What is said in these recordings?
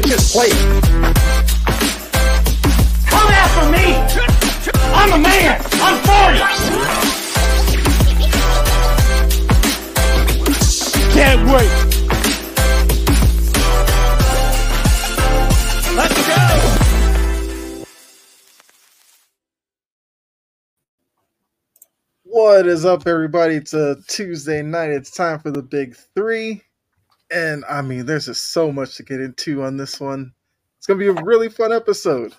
can't just play. Come after me! I'm a man! I'm for you! Can't wait! Let's go! What is up, everybody? It's a Tuesday night. It's time for the big three. And I mean, there's just so much to get into on this one. It's going to be a really fun episode.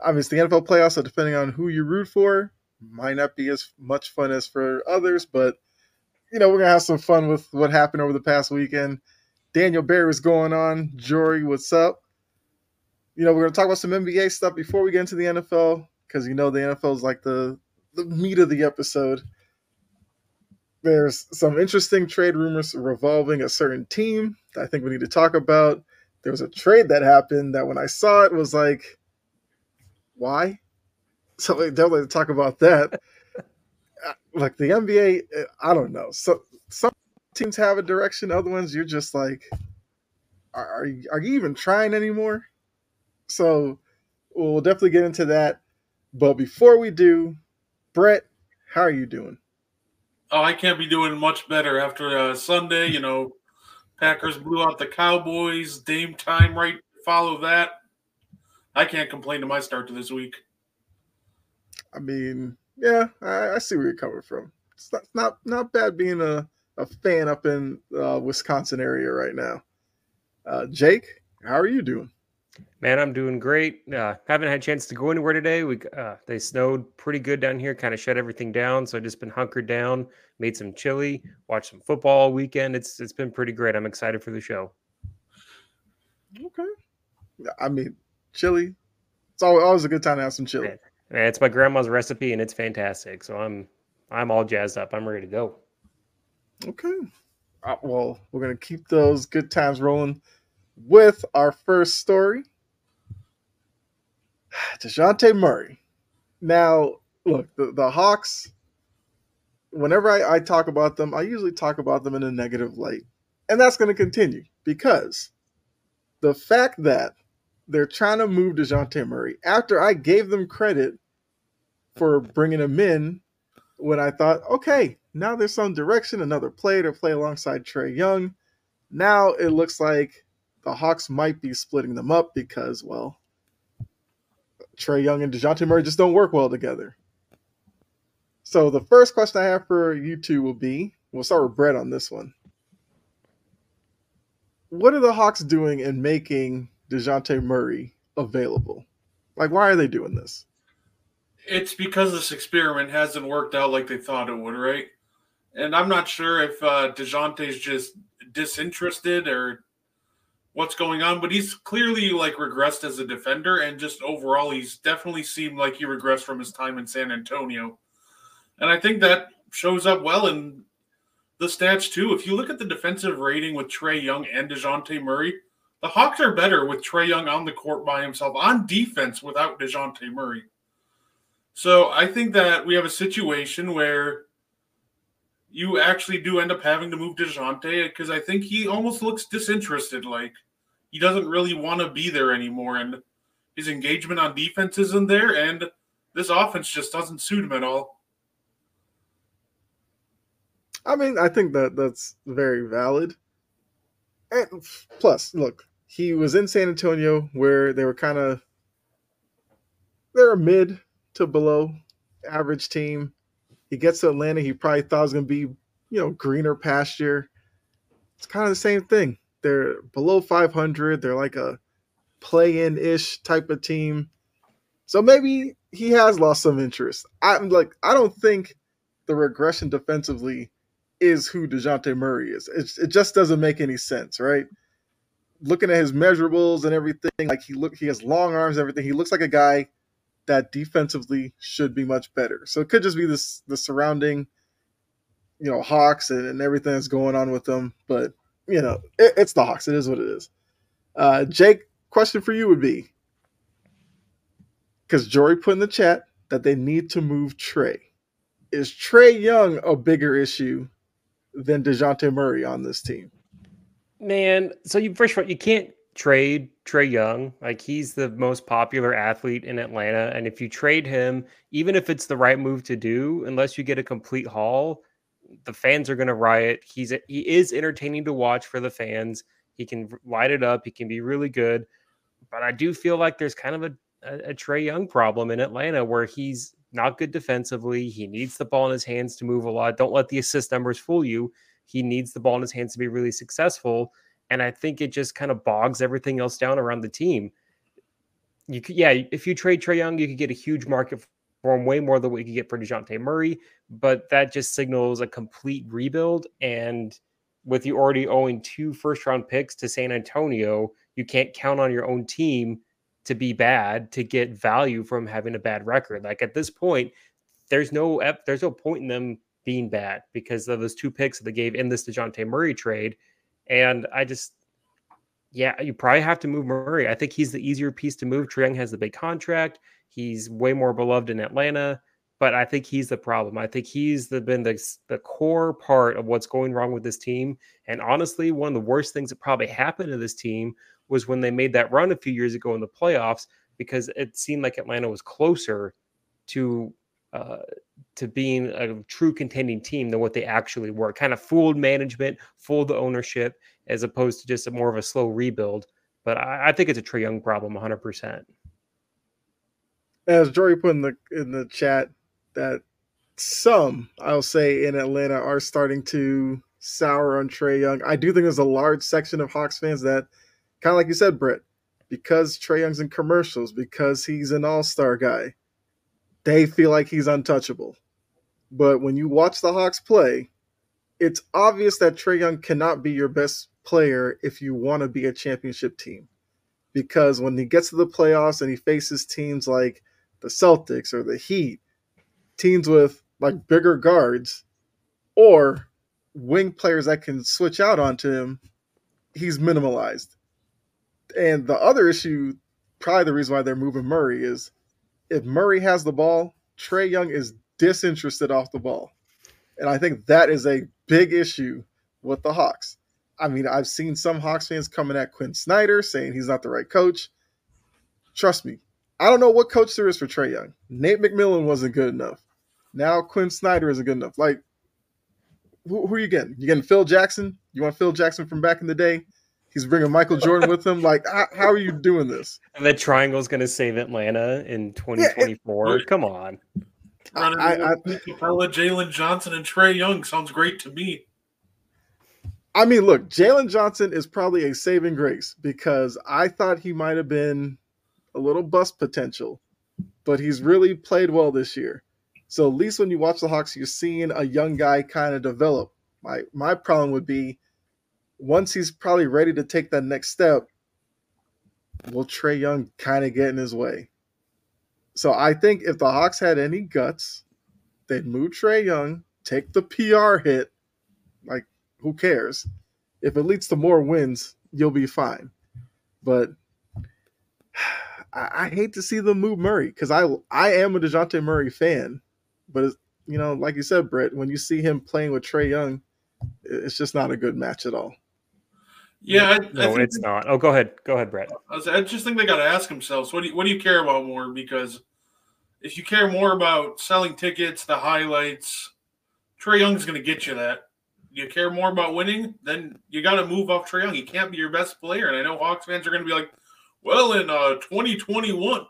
Obviously, the NFL playoffs, so depending on who you root for, might not be as much fun as for others, but you know, we're going to have some fun with what happened over the past weekend. Daniel Barry is going on. Jory, what's up? You know, we're going to talk about some NBA stuff before we get into the NFL because you know the NFL is like the the meat of the episode. There's some interesting trade rumors revolving a certain team that I think we need to talk about. There was a trade that happened that when I saw it was like, why? So we definitely talk about that. Uh, like the NBA, uh, I don't know. So some teams have a direction, other ones you're just like, are are you, are you even trying anymore? So we'll definitely get into that. But before we do, Brett, how are you doing? Oh, I can't be doing much better after uh, Sunday. You know, Packers blew out the Cowboys. Dame time right follow that. I can't complain to my start to this week. I mean, yeah, I, I see where you're coming from. It's not not, not bad being a, a fan up in uh, Wisconsin area right now. Uh, Jake, how are you doing? Man, I'm doing great. Uh, haven't had a chance to go anywhere today. We uh, they snowed pretty good down here, kind of shut everything down. So I just been hunkered down, made some chili, watched some football all weekend. It's it's been pretty great. I'm excited for the show. Okay. I mean, chili. It's always, always a good time to have some chili. Man, man, it's my grandma's recipe and it's fantastic. So I'm I'm all jazzed up. I'm ready to go. Okay. Uh, well, we're gonna keep those good times rolling with our first story. Dejounte Murray. Now, look, the, the Hawks, whenever I, I talk about them, I usually talk about them in a negative light. And that's going to continue because the fact that they're trying to move DeJounte Murray after I gave them credit for bringing him in when I thought, okay, now there's some direction, another player to play alongside Trae Young. Now it looks like the Hawks might be splitting them up because, well, Trae Young and DeJounte Murray just don't work well together. So the first question I have for you two will be we'll start with Brett on this one. What are the Hawks doing in making DeJounte Murray available? Like, why are they doing this? It's because this experiment hasn't worked out like they thought it would, right? And I'm not sure if uh, Dejounte's just disinterested or what's going on, but he's clearly like regressed as a defender, and just overall, he's definitely seemed like he regressed from his time in San Antonio. And I think that shows up well in the stats too. If you look at the defensive rating with Trae Young and Dejounte Murray, the Hawks are better with Trae Young on the court by himself on defense without Dejounte Murray. So I think that we have a situation where you actually do end up having to move DeJounte because I think he almost looks disinterested. Like he doesn't really want to be there anymore. And his engagement on defense isn't there. And this offense just doesn't suit him at all. I mean, I think that that's very valid. And plus, look, he was in San Antonio where they were kind of they're a mid to below average team. He gets to Atlanta, he probably thought it was going to be, you know, greener pasture. It's kind of the same thing. They're below 500. They're like a play-in ish type of team. So maybe he has lost some interest. I'm like, I don't think the regression defensively is who DeJounte Murray is. It, it just doesn't make any sense, right? Looking at his measurables and everything, like he look he has long arms, everything. He looks like a guy that defensively should be much better. So it could just be this the surrounding, you know, Hawks and, and everything that's going on with them. But you know, it, it's the Hawks. It is what it is. Uh, Jake, question for you would be because Jory put in the chat that they need to move Trae. Is Trae Young a bigger issue than DeJounte Murray on this team? Man, so you first of all, you can't trade Trae Young. Like he's the most popular athlete in Atlanta. And if you trade him, even if it's the right move to do, unless you get a complete haul, the fans are going to riot. He's he is entertaining to watch for the fans. He can light it up. He can be really good. But I do feel like there's kind of a, a, a Trae Young problem in Atlanta where he's not good defensively. He needs the ball in his hands to move a lot. Don't let the assist numbers fool you. He needs the ball in his hands to be really successful. And I think it just kind of bogs everything else down around the team. You could, yeah, if you trade Trae Young, you could get a huge market for him, way more than what you could get for DeJounte Murray. But that just signals a complete rebuild. And with you already owing two first round picks to San Antonio, you can't count on your own team to be bad to get value from having a bad record. Like at this point, there's no there's no point in them being bad because of those two picks that they gave in this DeJounte Murray trade. And I just, yeah, you probably have to move Murray. I think he's the easier piece to move. Young has the big contract. He's way more beloved in Atlanta, but I think he's the problem. I think he's the, been the, the core part of what's going wrong with this team. And honestly, one of the worst things that probably happened to this team was when they made that run a few years ago in the playoffs because it seemed like Atlanta was closer to uh, to being a true contending team than what they actually were. Kind of fooled management, fooled the ownership, as opposed to just a more of a slow rebuild. But I, I think it's a Trae Young problem, 100. percent As Jory put in the in the chat, that some I'll say in Atlanta are starting to sour on Trae Young. I do think there's a large section of Hawks fans that, kind of like you said, Brett, because Trae Young's in commercials, because he's an All Star guy they feel like he's untouchable. But when you watch the Hawks play, it's obvious that Trae Young cannot be your best player if you want to be a championship team. Because when he gets to the playoffs and he faces teams like the Celtics or the Heat, teams with like bigger guards or wing players that can switch out onto him, he's minimalized. And the other issue, probably the reason why they're moving Murray, is if Murray has the ball, Trae Young is disinterested off the ball. And I think that is a big issue with the Hawks. I mean, I've seen some Hawks fans coming at Quin Snyder saying he's not the right coach. Trust me, I don't know what coach there is for Trae Young. Nate McMillan wasn't good enough. Now Quin Snyder isn't good enough. Like, who, who are you getting? You getting Phil Jackson? You want Phil Jackson from back in the day? He's bringing Michael Jordan with him. Like, how, how, are you doing this? And the triangle's going to save Atlanta in 2024. Yeah, Come on. Running I, I, Capela, Jalen Johnson, and Trae Young sounds great to me. I mean, look, Jalen Johnson is probably a saving grace because I thought he might have been a little bust potential, but he's really played well this year. So at least when you watch the Hawks, you're seeing a young guy kind of develop. My my problem would be once he's probably ready to take that next step, will Trae Young kind of get in his way? So I think if the Hawks had any guts, they'd move Trae Young, take the PR hit. Like, who cares? If it leads to more wins, you'll be fine. But I, I hate to see them move Murray because I I am a Dejounte Murray fan, but you know, like you said, Brett, when you see him playing with Trae Young, it's just not a good match at all. Yeah, I, no, I it's not. Oh, go ahead, go ahead, Brett. I, just think they got to ask themselves what do you, what do you care about more? Because if you care more about selling tickets, the highlights, Trae Young's going to get you that. You care more about winning, then you got to move off Trae Young. He can't be your best player, and I know Hawks fans are going to be like, "Well, in uh, 2021,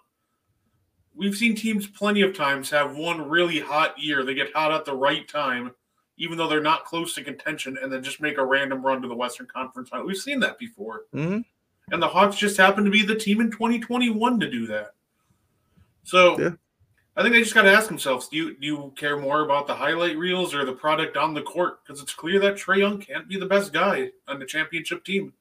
we've seen teams plenty of times have one really hot year. They get hot at the right time." even though they're not close to contention, and then just make a random run to the Western Conference final. We've seen that before. Mm-hmm. And the Hawks just happen to be the team in 2021 to do that. So yeah. I think they just got to ask themselves do you, do you care more about the highlight reels or the product on the court? Because it's clear that Trae Young can't be the best guy on the championship team.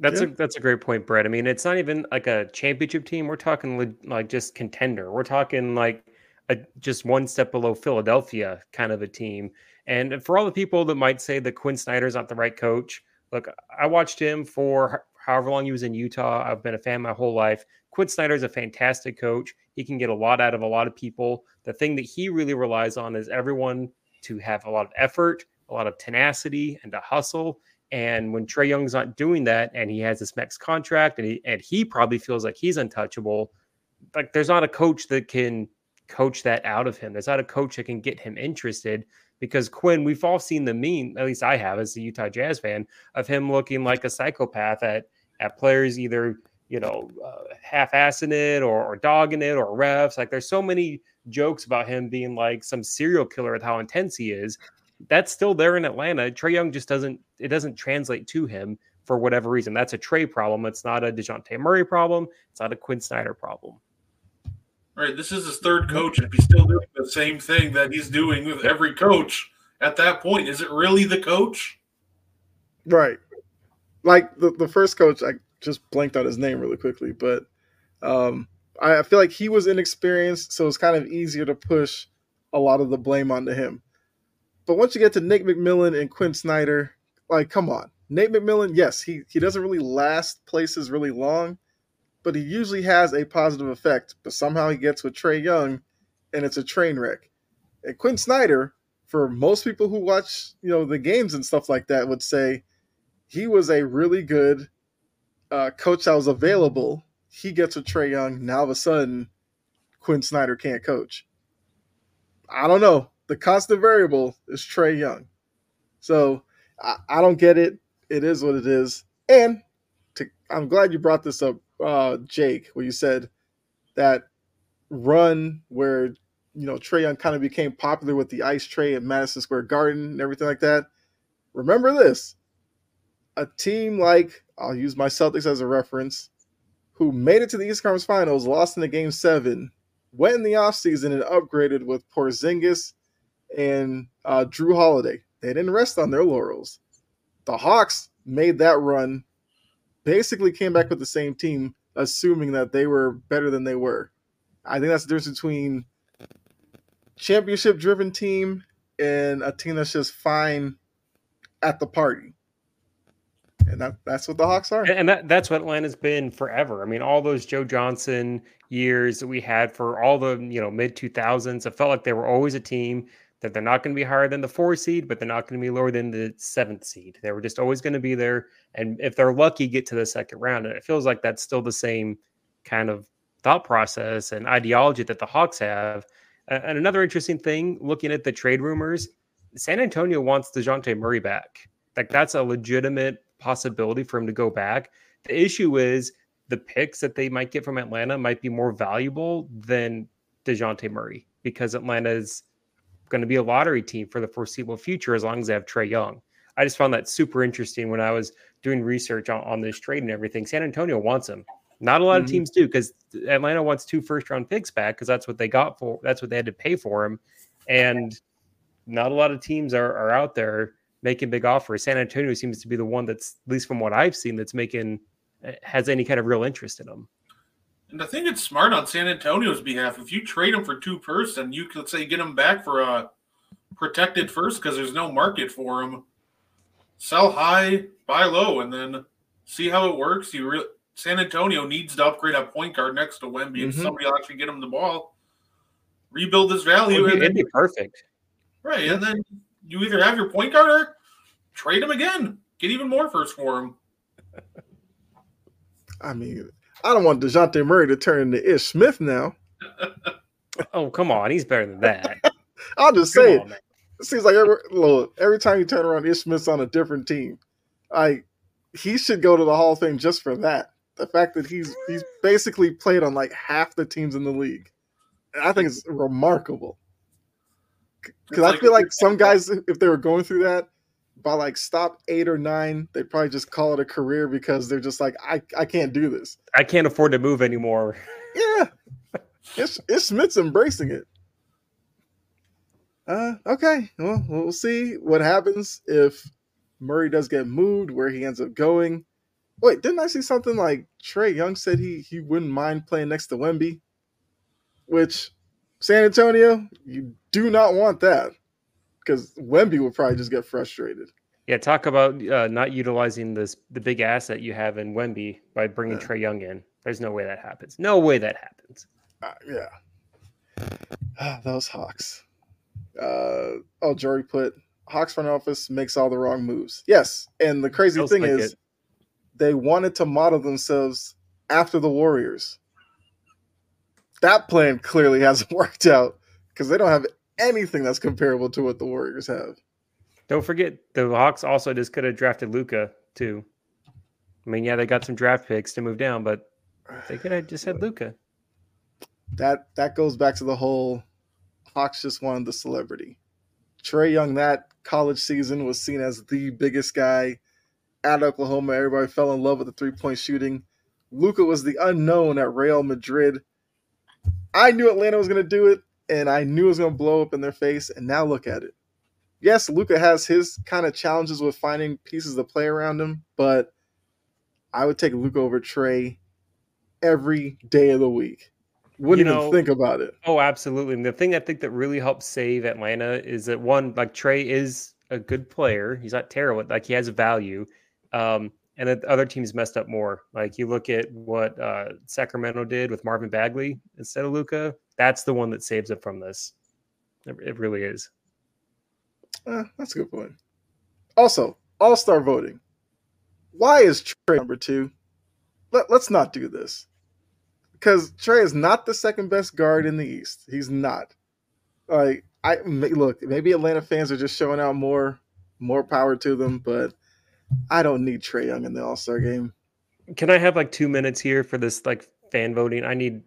That's yeah. a that's a great point, Brett. I mean, it's not even like a championship team. We're talking like just contender. We're talking like a, just one step below Philadelphia kind of a team. And for all the people that might say that Quin Snyder's not the right coach, look, I watched him for however long he was in Utah. I've been a fan my whole life. Quin is a fantastic coach. He can get a lot out of a lot of people. The thing that he really relies on is everyone to have a lot of effort, a lot of tenacity, and to hustle. And when Trae Young's not doing that, and he has this max contract, and he and he probably feels like he's untouchable, like there's not a coach that can coach that out of him. There's not a coach that can get him interested because Quin, we've all seen the meme, at least I have as a Utah Jazz fan, of him looking like a psychopath at at players either you know uh, half-assing it or, or dogging it or refs. Like there's so many jokes about him being like some serial killer with how intense he is. That's still there in Atlanta. Trae Young just doesn't it doesn't translate to him for whatever reason. That's a Trae problem. It's not a Dejounte Murray problem. It's not a Quin Snyder problem. Right. This is his third coach. If he's still doing the same thing that he's doing with every coach at that point, is it really the coach? Right. Like the, the first coach, I just blanked out his name really quickly, but um, I feel like he was inexperienced, so it's kind of easier to push a lot of the blame onto him. But once you get to Nate McMillan and Quin Snyder, like, come on. Nate McMillan, yes, he, he doesn't really last places really long, but he usually has a positive effect. But somehow he gets with Trae Young, and it's a train wreck. And Quin Snyder, for most people who watch, you know, the games and stuff like that, would say he was a really good uh, coach that was available. He gets with Trae Young. Now all of a sudden, Quin Snyder can't coach. I don't know. The constant variable is Trae Young. So I, I don't get it. It is what it is. And to, I'm glad you brought this up, uh, Jake, where you said that run where you know Trae Young kind of became popular with the ice tray at Madison Square Garden and everything like that. Remember this: a team like I'll use my Celtics as a reference, who made it to the East Conference Finals, lost in the Game Seven, went in the offseason and upgraded with Porzingis and uh, Jrue Holiday. They didn't rest on their laurels. The Hawks made that run, basically came back with the same team, assuming that they were better than they were. I think that's the difference between championship driven team and a team that's just fine at the party. And that, that's what the Hawks are. And that, that's what Atlanta's been forever. I mean, all those Joe Johnson years that we had for all the, you know, mid 2000s, it felt like they were always a team that they're not going to be higher than the four seed, but they're not going to be lower than the seventh seed. They were just always going to be there. And if they're lucky, get to the second round. And it feels like that's still the same kind of thought process and ideology that the Hawks have. And another interesting thing, looking at the trade rumors, San Antonio wants DeJounte Murray back. Like that's a legitimate possibility for him to go back. The issue is the picks that they might get from Atlanta might be more valuable than DeJounte Murray because Atlanta is going to be a lottery team for the foreseeable future as long as they have Trae Young. I just found that super interesting when I was doing research on, on this trade and everything. San Antonio wants him. Not a lot mm-hmm. of teams do because Atlanta wants two first round picks back because that's what they got for that's what they had to pay for him. And not a lot of teams are, are out there making big offers. San Antonio seems to be the one that's, at least from what I've seen, that's making eh, has any kind of real interest in them. And I think it's smart on San Antonio's behalf. If you trade him for two first, and you could say get him back for a protected first because there's no market for him. Sell high, buy low, and then see how it works. You re- San Antonio needs to upgrade a point guard next to Wemby, mm-hmm. and somebody will actually get him the ball, rebuild his value. It'd, it'd be perfect, right? And then you either have your point guard or trade him again. Get even more first for him. I mean, I don't want Dejounte Murray to turn into Ish Smith now. oh, come on. He's better than that. I'll just come say on, it. It seems like every look, every time you turn around, Ish Smith's on a different team. Like he should go to the Hall of Fame just for that. The fact that he's he's basically played on like half the teams in the league. I think it's remarkable. Because I feel like some guys, if they were going through that, by like stop eight or nine, they'd probably just call it a career because they're just like, I, I can't do this. I can't afford to move anymore. Yeah. It's, it's Smith's embracing it. Uh, okay. Well, we'll see what happens if Murray does get moved, where he ends up going. Wait, didn't I see something like Trae Young said he he wouldn't mind playing next to Wemby? Which San Antonio, you do not want that because Wemby will probably just get frustrated. Yeah, talk about uh, not utilizing this the big asset you have in Wemby by bringing yeah. Trae Young in. There's no way that happens. No way that happens. Uh, yeah, ah, those Hawks. Uh, oh, Jory put Hawks front office makes all the wrong moves. Yes, and the crazy Feels thing like is it. they wanted to model themselves after the Warriors. That plan clearly hasn't worked out because they don't have anything that's comparable to what the Warriors have. Don't forget the Hawks also just could have drafted Luka too. I mean, yeah, they got some draft picks to move down, but they could have just had Luka. That that goes back to the whole Hawks just wanted the celebrity. Trae Young that college season was seen as the biggest guy at Oklahoma. Everybody fell in love with the three point shooting. Luka was the unknown at Real Madrid. I knew Atlanta was going to do it, and I knew it was going to blow up in their face. And now look at it. Yes, Luka has his kind of challenges with finding pieces to play around him, but I would take Luka over Trae every day of the week. Wouldn't You even think about it. Oh, absolutely. And the thing I think that really helps save Atlanta is that one, like Trae is a good player. He's not terrible. Like he has value. Um, and that other teams messed up more. Like you look at what uh, Sacramento did with Marvin Bagley instead of Luka. That's the one that saves it from this. It, it really is. Eh, that's a good point. Also, All Star voting. Why is Trae number two? Let, let's not do this. Because Trae is not the second best guard in the East. He's not. Like I look, maybe Atlanta fans are just showing out more, more power to them. But I don't need Trae Young in the All Star game. Can I have like two minutes here for this like fan voting? I need.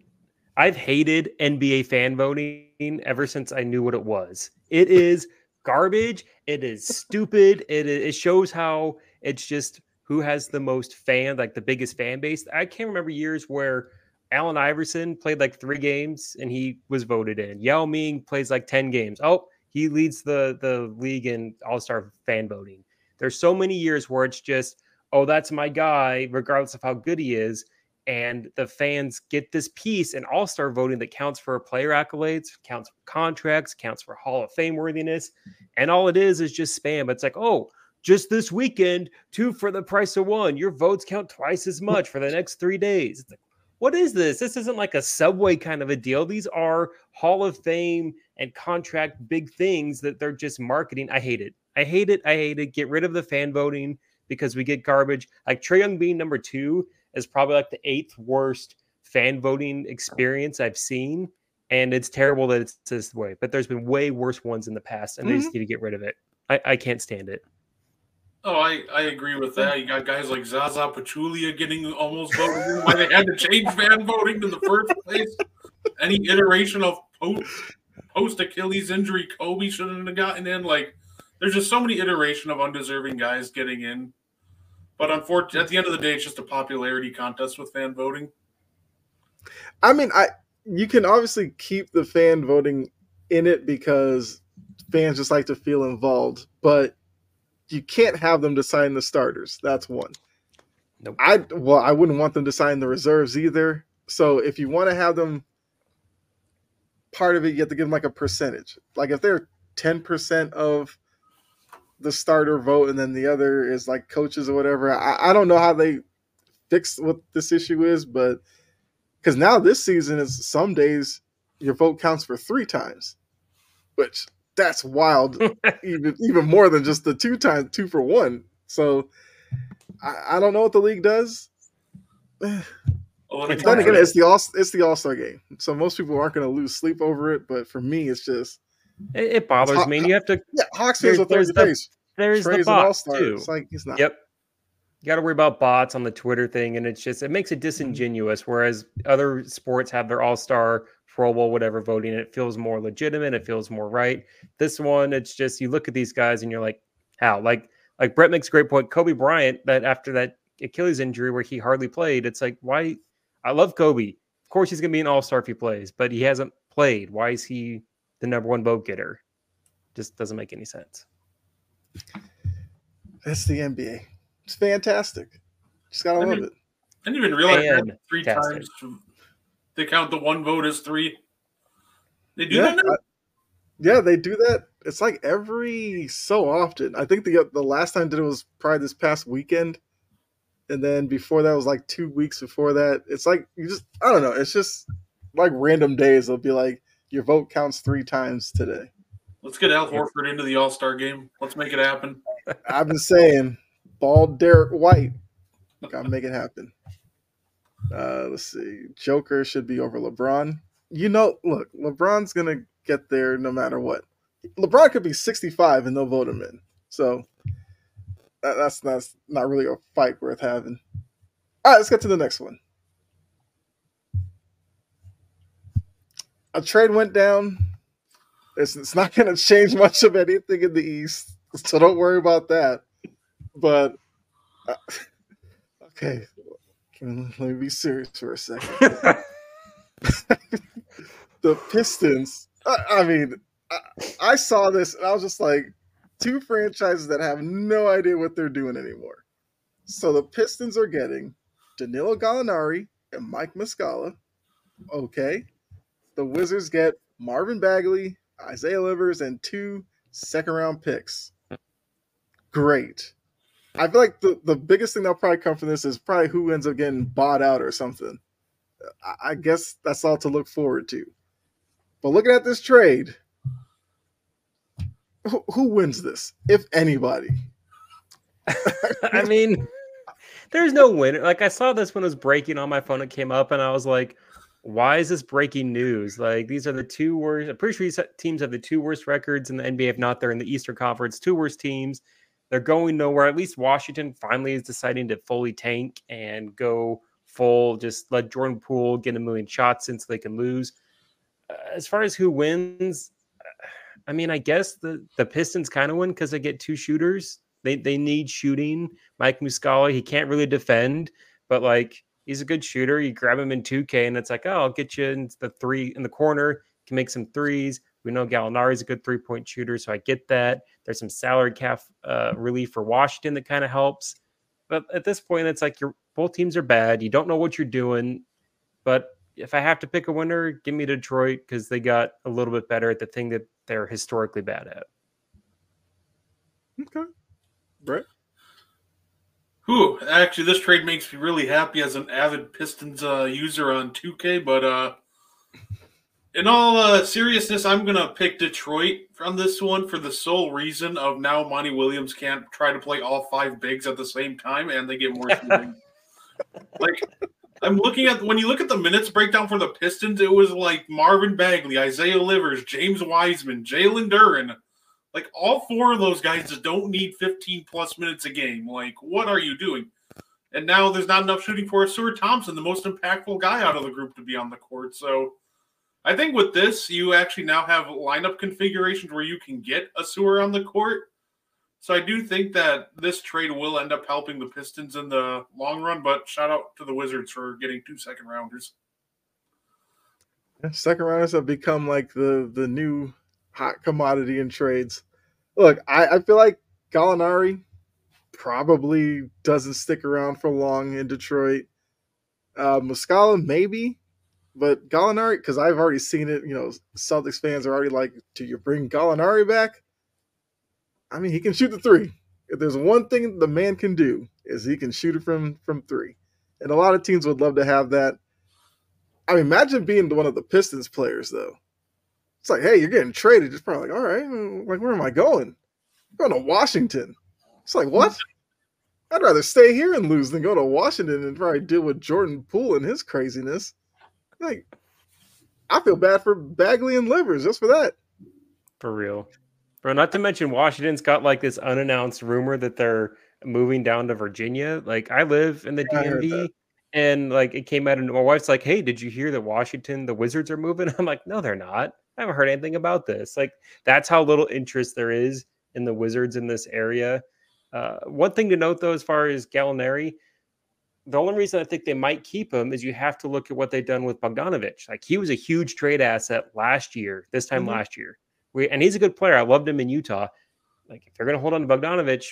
I've hated NBA fan voting ever since I knew what it was. It is garbage. It is stupid. It it shows how it's just who has the most fan, like the biggest fan base. I can't remember years where Allen Iverson played like three games and he was voted in. Yao Ming plays like ten games. Oh, he leads the the league in All Star fan voting. There's so many years where it's just oh, that's my guy, regardless of how good he is. And the fans get this piece in all star voting that counts for player accolades, counts for contracts, counts for Hall of Fame worthiness. And all it is is just spam. It's like, oh, just this weekend, two for the price of one. Your votes count twice as much for the next three days. It's like, what is this? This isn't like a subway kind of a deal. These are Hall of Fame and contract big things that they're just marketing. I hate it. I hate it. I hate it. Get rid of the fan voting because we get garbage. Like Trae Young being number two is probably like the eighth worst fan voting experience I've seen. And it's terrible that it's this way, but there's been way worse ones in the past, and they just mm-hmm. need to get rid of it. I, I can't stand it. Oh, I, I agree with that. You got guys like Zaza Pachulia getting almost voted in. Why they had to change fan voting in the first place? Any iteration of post post Achilles injury, Kobe shouldn't have gotten in. Like, there's just so many iteration of undeserving guys getting in. But unfortunately, at the end of the day, it's just a popularity contest with fan voting. I mean, I you can obviously keep the fan voting in it because fans just like to feel involved, but you can't have them decide the starters. That's one. Nope. I well, I wouldn't want them to sign the reserves either. So if you want to have them part of it, you have to give them like a percentage. Like if they're ten percent of the starter vote and then the other is like coaches or whatever. I, I don't know how they fix what this issue is, but because now this season is some days your vote counts for three times, which that's wild. even even more than just the two times two for one. So I, I don't know what the league does. Well, let me It's tell Then again, it's the all it's the All Star game, so most people aren't going to lose sleep over it. But for me, it's just It, it bothers me. And you have to, yeah, Hawks fans There- will throw there's the- face. there's Trae's the bots too. It's like he's not. Yep. You got to worry about bots on the Twitter thing, and it's just it makes it disingenuous. Whereas other sports have their All Star, Pro Bowl, whatever voting, and it feels more legitimate. It feels more right. This one, it's just you look at these guys and you're like, how? Like like Brett makes a great point. Kobe Bryant, that after that Achilles injury where he hardly played, it's like why? I love Kobe. Of course, he's gonna be an All Star if he plays, but he hasn't played. Why is he the number one vote getter? Just doesn't make any sense. That's the NBA. It's fantastic. Just gotta I love mean- it. I didn't even realize that three Fantastic. times. They count the one vote as three. They do Yeah, that now? I- yeah, they do that. It's like every so often. I think the the last time did it was probably this past weekend, and then before that was like two weeks before that. It's like you just I don't know. It's just like random days. They'll be like your vote counts three times today. Let's get Al Horford into the All Star game. Let's make it happen. I've been saying, bald Derrick White, gotta make it happen. Uh, let's see. Joker should be over LeBron. You know, look, LeBron's gonna get there no matter what. LeBron could be 65 and they'll vote him in. So that's that's not really a fight worth having. All right, let's get to the next one. A trade went down. It's, it's not going to change much of anything in the East, so don't worry about that. But uh, okay, let me be serious for a second. the Pistons. I, I mean, I, I saw this and I was just like, two franchises that have no idea what they're doing anymore. So the Pistons are getting Danilo Gallinari and Mike Muscala. Okay. The Wizards get Marvin Bagley, Isaiah Livers, and two second round picks. Great. I feel like the, the biggest thing that'll probably come from this is probably who ends up getting bought out or something. I, I guess that's all to look forward to. But looking at this trade, who, who wins this, if anybody? I mean, there's no winner. Like I saw this when it was breaking on my phone. It came up, and I was like, "Why is this breaking news? Like these are the two worst. I'm pretty sure these teams have the two worst records in the NBA. If not, they're in the Eastern Conference. Two worst teams. They're going nowhere. At least Washington finally is deciding to fully tank and go full. Just let Jordan Poole get a million shots in so they can lose. Uh, as far as who wins, I mean, I guess the the Pistons kind of win because they get two shooters. They they need shooting. Mike Muscala, he can't really defend, but like he's a good shooter. You grab him in 2K, and it's like, oh, I'll get you in the three in the corner. Can make some threes. We know Gallinari's a good three point shooter, so I get that. There's some salary cap uh, relief for Washington that kind of helps. But at this point, it's like you're both teams are bad. You don't know what you're doing. But if I have to pick a winner, give me Detroit because they got a little bit better at the thing that they're historically bad at. Okay. Brett? Who actually this trade makes me really happy as an avid Pistons uh, user on 2K, but uh in all uh, seriousness, I'm gonna pick Detroit from this one for the sole reason of now Monty Williams can't try to play all five bigs at the same time and they get more like I'm looking at when you look at the minutes breakdown for the Pistons, it was like Marvin Bagley, Isaiah Livers, James Wiseman, Jalen Duren. Like all four of those guys just don't need 15 plus minutes a game. Like, what are you doing? And now there's not enough shooting for Ausar Thompson, the most impactful guy out of the group, to be on the court. So I think with this, you actually now have lineup configurations where you can get Ausar on the court so I do think that this trade will end up helping the Pistons in the long run, but shout out to the Wizards for getting two second rounders. Second rounders have become like the the new hot commodity in trades. Look, I, I feel like Gallinari probably doesn't stick around for long in Detroit. Uh, Muscala maybe, but Gallinari because I've already seen it. You know, Celtics fans are already like, "Do you bring Gallinari back?" I mean, he can shoot the three. If there's one thing the man can do, is he can shoot it from from three. And a lot of teams would love to have that. I mean, imagine being one of the Pistons players though. It's like, hey, you're getting traded. It's probably like, all right, like where am I going? I'm going to Washington. It's like, what? I'd rather stay here and lose than go to Washington and probably deal with Jordan Poole and his craziness. Like, I feel bad for Bagley and Livers just for that. For real. Bro, not to mention Washington's got like this unannounced rumor that they're moving down to Virginia. Like I live in the yeah, DMV and like it came out and my wife's like, Hey, did you hear that Washington, the Wizards are moving? I'm like, No, they're not. I haven't heard anything about this. Like that's how little interest there is in the Wizards in this area. Uh, one thing to note though, as far as Gallinari, the only reason I think they might keep him is you have to look at what they've done with Bogdanovich. Like he was a huge trade asset last year, this time mm-hmm. last year. We, and he's a good player. I loved him in Utah. Like if they're going to hold on to Bogdanovich,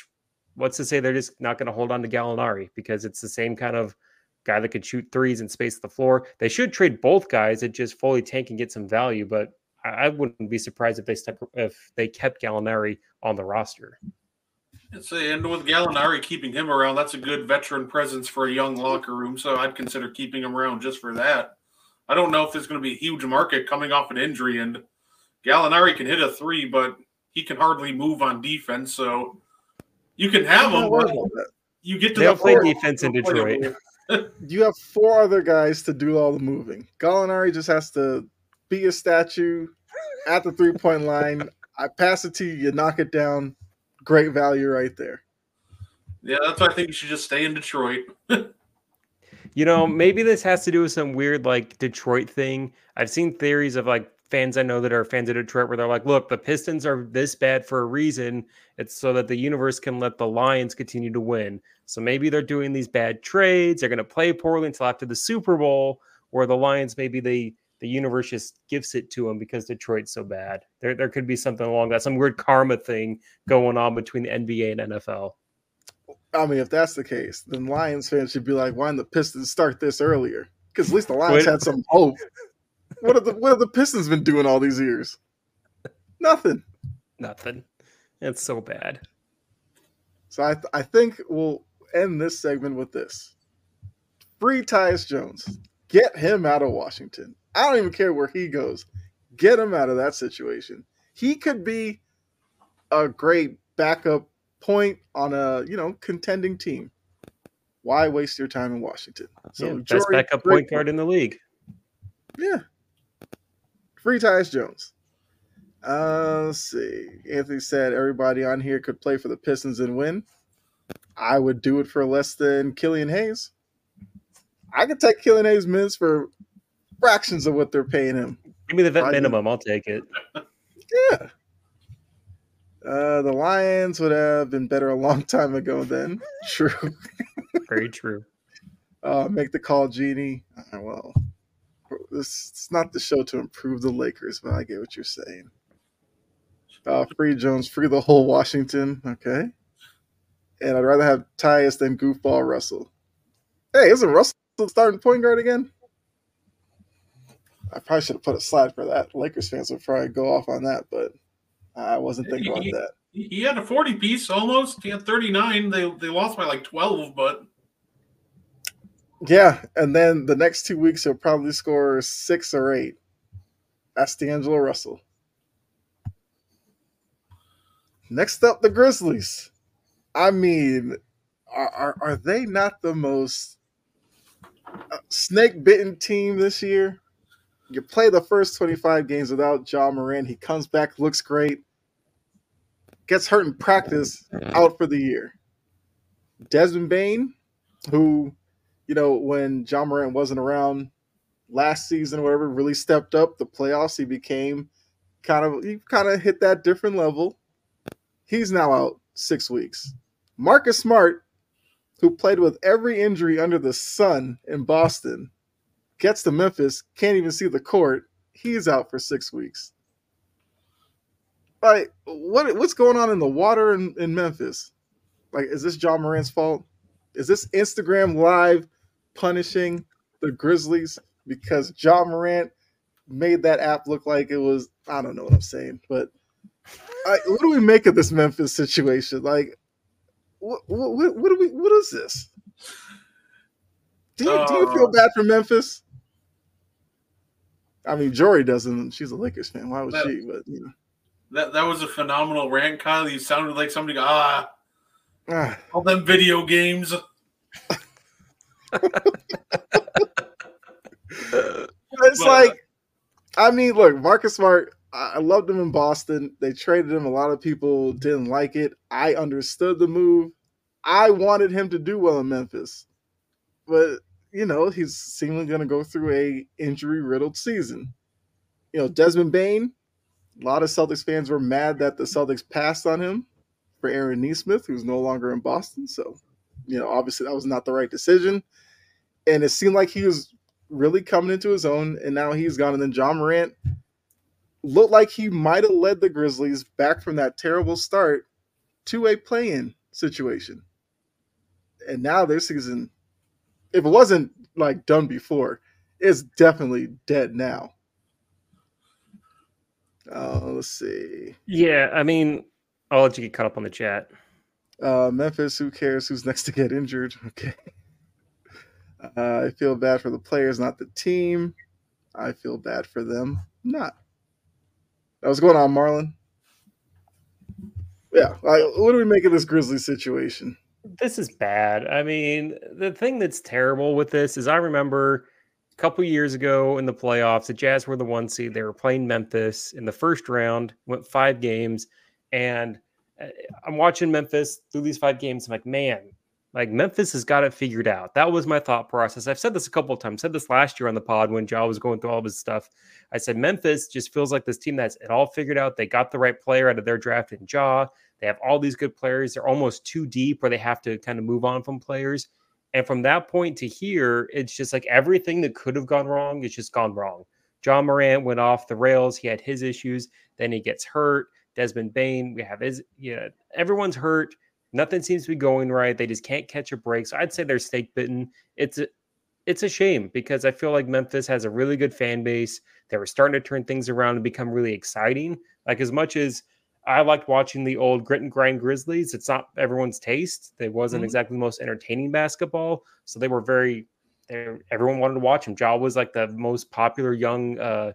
what's to say they're just not going to hold on to Gallinari because it's the same kind of guy that could shoot threes and space the floor. They should trade both guys and just fully tank and get some value. But I, I wouldn't be surprised if they stuck if they kept Gallinari on the roster. Say, and with Gallinari keeping him around, that's a good veteran presence for a young locker room. So I'd consider keeping him around just for that. I don't know if there's going to be a huge market coming off an injury and Gallinari can hit a three, but he can hardly move on defense. So you can have him, but you get to They'll the play fourth, defense in Detroit. You have four other guys to do all the moving. Gallinari just has to be a statue at the three point line. I pass it to you, you knock it down. Great value right there. Yeah, that's why I think you should just stay in Detroit. You know, maybe this has to do with some weird like Detroit thing. I've seen theories of like fans I know that are fans of Detroit where they're like, look, the Pistons are this bad for a reason. It's so that the universe can let the Lions continue to win. So maybe they're doing these bad trades. They're going to play poorly until after the Super Bowl, where the Lions maybe they the universe just gifts it to them because Detroit's so bad. There, there could be something along that, some weird karma thing going on between the NBA and NFL. I mean, if that's the case, then Lions fans should be like, why didn't the Pistons start this earlier? Because at least the Lions had some hope. What have the what have the Pistons been doing all these years? Nothing. Nothing. It's so bad. So I th- I think we'll end this segment with this. Free Tyus Jones. Get him out of Washington. I don't even care where he goes. Get him out of that situation. He could be a great backup point on a, you know, contending team. Why waste your time in Washington? So So best Jory, backup point guard in the league. Yeah. Free Tyus Jones. Uh, let's see. Anthony said everybody on here could play for the Pistons and win. I would do it for less than Killian Hayes. I could take Killian Hayes minutes for fractions of what they're paying him. Give me the vet minimum. I'll take it. Yeah. Uh, the Lions would have been better a long time ago then. True. Very true. Uh, make the call, Genie. Uh, well, this it's not the show to improve the Lakers, but I get what you're saying. Uh, free Jones, free the whole Washington. Okay. And I'd rather have Tyus than Goofball Russell. Hey, isn't Russell starting point guard again? I probably should have put a slide for that. Lakers fans would probably go off on that, but I wasn't thinking about that. He he had a 40 piece almost. He had 39. They they lost by like 12, but Yeah, and then the next two weeks he'll probably score six or eight. That's D'Angelo Russell. Next up, the Grizzlies. I mean, are are, are they not the most uh, snake bitten team this year? You play the first 25 games without Ja Morant. He comes back, looks great, gets hurt in practice, out for the year. Desmond Bane, who you know, when Ja Morant wasn't around last season or whatever, really stepped up the playoffs. He became kind of he kind of hit that different level. He's now out six weeks. Marcus Smart, who played with every injury under the sun in Boston, gets to Memphis, can't even see the court. He's out for six weeks. Like, what what's going on in the water in, in Memphis? Like, is this Ja Morant's fault? Is this Instagram live punishing the Grizzlies because Ja Morant made that app look like it was I don't know what I'm saying, but I, what do we make of this Memphis situation? Like, what what, what do we what is this? Do you, do you feel Uh, bad for Memphis? I mean, Jory doesn't. She's a Lakers fan. Why would Well- she? But you know. that that was a phenomenal rant, Kyle. You sounded like somebody. Ah, ah, all them video games. it's But, like, I mean, look, Marcus Smart. I loved him in Boston. They traded him. A lot of people didn't like it. I understood the move. I wanted him to do well in Memphis, but you know he's seemingly going to go through a injury riddled season. You know, Desmond Bane. A lot of Celtics fans were mad that the Celtics passed on him for Aaron Nesmith, who's no longer in Boston. So, you know, obviously that was not the right decision. And it seemed like he was really coming into his own, and now he's gone. And then Ja Morant looked like he might have led the Grizzlies back from that terrible start to a play-in situation. And now their season, if it wasn't like done before, it's definitely dead now. Uh, let's see. Yeah, I mean, I'll let you get caught up on the chat. Uh, Memphis, who cares who's next to get injured? Okay. Uh, I feel bad for the players, not the team. I feel bad for them, not. What's going on, Marlon? Yeah, like, what do we make of this Grizzly situation? This is bad. I mean, the thing that's terrible with this is I remember a couple years ago in the playoffs, the Jazz were the one seed. They were playing Memphis in the first round, went five games, and uh, I'm watching Memphis through these five games. I'm like, man, like Memphis has got it figured out. That was my thought process. I've said this a couple of times. I said this last year on the pod when Ja was going through all of his stuff. I said Memphis just feels like this team that's it all figured out. They got the right player out of their draft in Ja. They have all these good players. They're almost too deep where they have to kind of move on from players. And from that point to here, it's just like everything that could have gone wrong, it's just gone wrong. Ja Morant went off the rails. He had his issues. Then he gets hurt. Desmond Bane, we have his, yeah, everyone's hurt. Nothing seems to be going right. They just can't catch a break. So I'd say they're snake bitten. It's a, it's a shame because I feel like Memphis has a really good fan base. They were starting to turn things around and become really exciting. Like as much as I liked watching the old grit and grind Grizzlies, it's not everyone's taste. They wasn't mm-hmm. exactly the most entertaining basketball, so they were very. everyone wanted to watch him. Ja was like the most popular young, uh,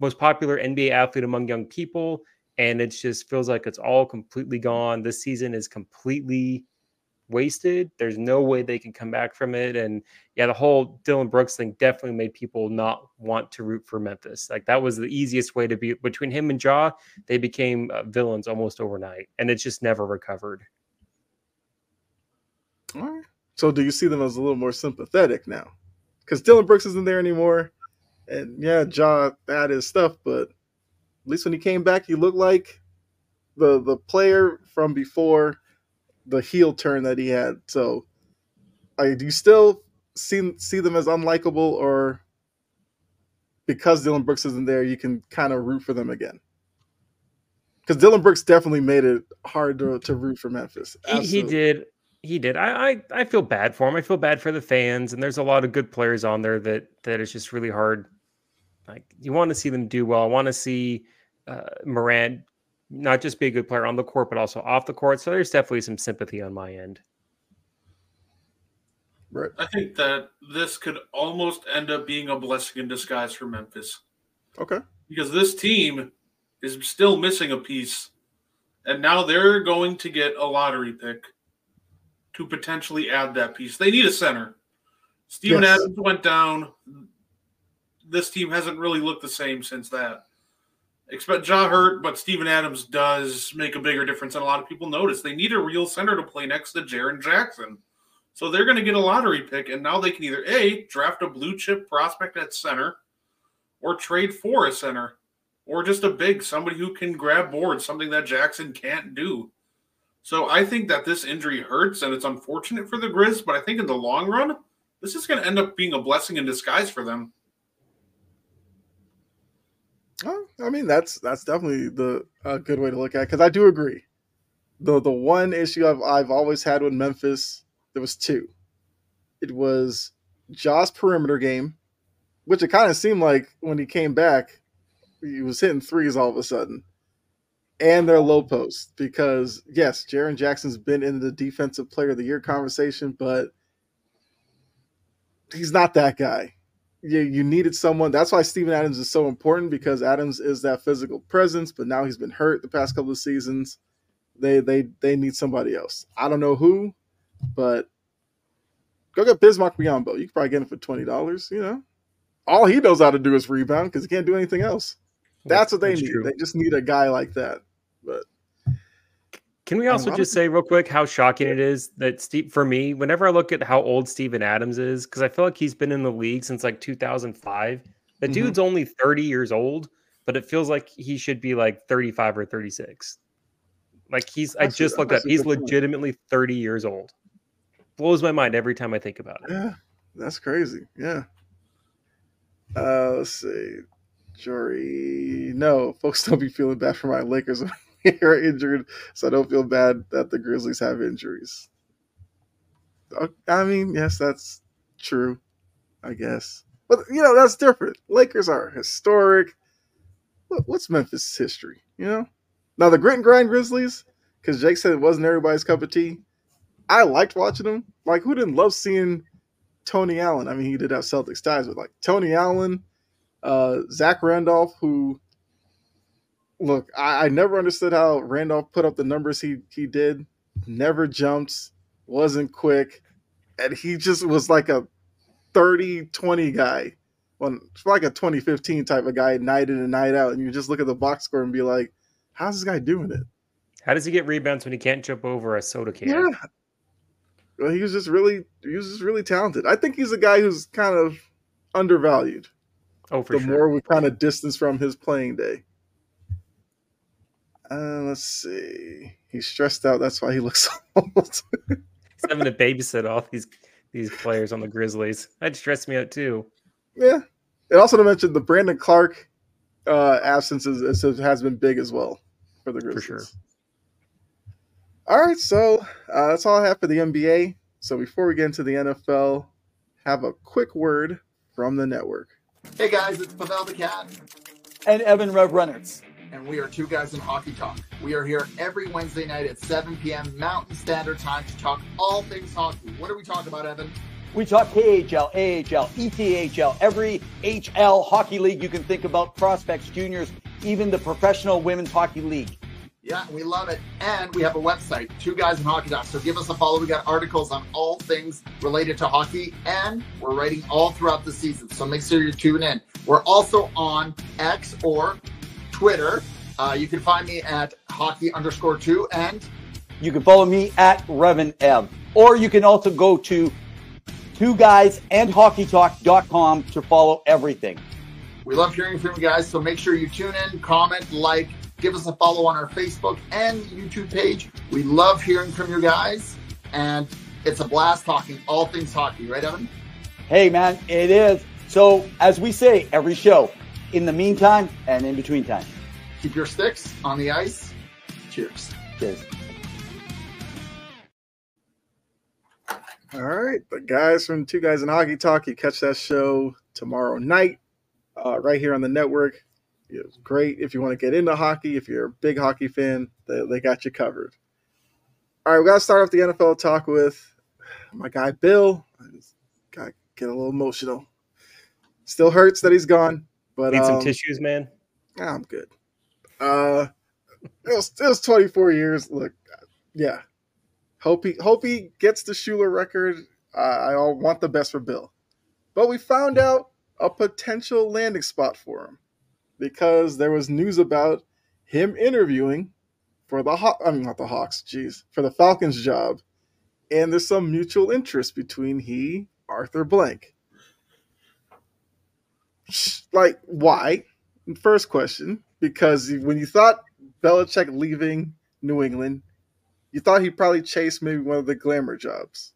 most popular NBA athlete among young people and it just feels like it's all completely gone. This season is completely wasted. There's no way they can come back from it. And yeah, the whole Dillon Brooks thing definitely made people not want to root for Memphis. Like that was the easiest way to be between him and Ja. They became uh, villains almost overnight, and it's just never recovered. All right. So do you see them as a little more sympathetic now? Because Dillon Brooks isn't there anymore, and yeah, Ja had his stuff, but at least when he came back, he looked like the the player from before the heel turn that he had. So, I do you still see see them as unlikable, or because Dillon Brooks isn't there, you can kind of root for them again? Because Dillon Brooks definitely made it hard to, to root for Memphis. He, he, did. He did. I, I I feel bad for him. I feel bad for the fans, and there's a lot of good players on there that that is just really hard. Like you want to see them do well. I want to see uh, Morant not just be a good player on the court, but also off the court. So there's definitely some sympathy on my end. Right. I think that this could almost end up being a blessing in disguise for Memphis. Okay. Because this team is still missing a piece, and now they're going to get a lottery pick to potentially add that piece. They need a center. Steven yes. Adams went down. This team hasn't really looked the same since that expect Ja hurt, but Steven Adams does make a bigger difference than a lot of people notice. They need a real center to play next to Jaren Jackson. So they're going to get a lottery pick, and now they can either A, draft a blue chip prospect at center, or trade for a center, or just a big, somebody who can grab boards, something that Jackson can't do. So I think that this injury hurts, and it's unfortunate for the Grizz, but I think in the long run, this is going to end up being a blessing in disguise for them. I mean, that's that's definitely the a good way to look at because I do agree. The the one issue I've I've always had with Memphis, there was two. It was Ja's perimeter game, which it kind of seemed like when he came back, he was hitting threes all of a sudden, and their low post because yes, Jaren Jackson's been in the defensive player of the year conversation, but he's not that guy you, you needed someone. That's why Steven Adams is so important because Adams is that physical presence, but now he's been hurt the past couple of seasons. They they they need somebody else. I don't know who, but go get Bismack Biyombo. You can probably get him for twenty dollars. You know, all he knows how to do is rebound because he can't do anything else. That's what they That's need. True. They just need a guy like that. But can we also just say real quick how shocking it is that Steve for me, whenever I look at how old Steven Adams is, because I feel like he's been in the league since like 2005. The mm-hmm. dude's only 30 years old, but it feels like he should be like 35 or 36. Like he's that's I just a, looked up, he's legitimately point. 30 years old. Blows my mind every time I think about it. Yeah, that's crazy. Yeah. Uh let's see. Jory. No, folks don't be feeling bad for my Lakers are injured, so I don't feel bad that the Grizzlies have injuries. I mean, yes, that's true, I guess. But you know, that's different. Lakers are historic. What's Memphis history? You know, now the grit and grind Grizzlies, because Jake said it wasn't everybody's cup of tea. I liked watching them. Like, who didn't love seeing Tony Allen? I mean, he did have Celtics ties, but like Tony Allen, uh, Zach Randolph, who look, I, I never understood how Randolph put up the numbers he he did. Never jumped, wasn't quick, and he just was like a 30 20 guy. Well, like a 2015 type of guy, night in and night out. And you just look at the box score and be like, how's this guy doing it? How does he get rebounds when he can't jump over a soda can? Yeah. Well, he was just really, he was just really talented. I think he's a guy who's kind of undervalued. Oh, for the sure. more we kind of distance from his playing day. Uh, let's see. He's stressed out. That's why he looks old. He's having to babysit all these these players on the Grizzlies. That stressed me out too. yeah. And also to mention the Brandon Clarke uh, absence is, is- has been big as well for the Grizzlies. sure. All right, so uh, that's all I have for the NBA. So before we get into the NFL, have a quick word from the network. Hey guys, it's Pavel the Cat, and Evan Rev Reynolds. And we are two guys in hockey talk. We are here every Wednesday night at 7 p.m. Mountain Standard Time to talk all things hockey. What are we talking about, Evan? We talk KHL, AHL, ECHL, every HL hockey league you can think about, prospects, juniors, even the professional women's hockey league. Yeah, we love it. And we have a website, Two Guys in Hockey Talk. So give us a follow. We got articles on all things related to hockey, and we're writing all throughout the season. So make sure you tune in. We're also on X or Twitter. Uh, you can find me at hockey underscore two and You can follow me at Revan Ev, or you can also go to two guys and hockeytalk.com to follow everything. We love hearing from you guys, so make sure you tune in, comment, like, give us a follow on our Facebook and YouTube page. We love hearing from you guys, and it's a blast talking all things hockey, right, Evan? Hey man, it is. So as we say every show, in the meantime and in between time. Keep your sticks on the ice. Cheers. Cheers. All right, the guys from Two Guys in Hockey Talk, you catch that show tomorrow night, uh, right here on the network. It's great if you want to get into hockey. If you're a big hockey fan, they, they got you covered. All right, we got to start off the NFL talk with my guy Bill. I just got to get a little emotional. Still hurts that he's gone, but Need some um, tissues, man. I'm good. Uh, it was it was 24 years. Look, yeah. Hope he hope he gets the Shula record. Uh, I all want the best for Bill, but we found out a potential landing spot for him because there was news about him interviewing for the Haw- I mean not the Hawks, jeez, for the Falcons job, and there's some mutual interest between he Arthur Blank. Like why? First question, because when you thought Belichick leaving New England, you thought he'd probably chase maybe one of the glamour jobs,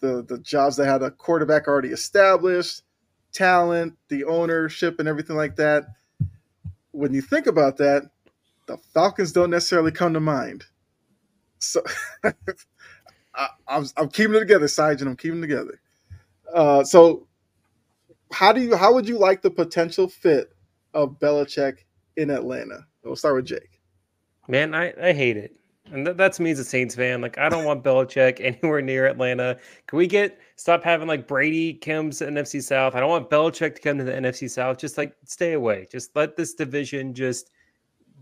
the the jobs that had a quarterback already established, talent, the ownership, and everything like that. When you think about that, the Falcons don't necessarily come to mind. So I, I'm, I'm keeping it together, Sergeant. I'm keeping it together. Uh, so how do you how would you like the potential fit of Belichick in Atlanta? We'll start with Jake. Man, I, I hate it. And th- that's me as a Saints fan. Like, I don't want Belichick anywhere near Atlanta. Can we get stop having like Brady comes to NFC South? I don't want Belichick to come to the NFC South. Just like stay away. Just let this division just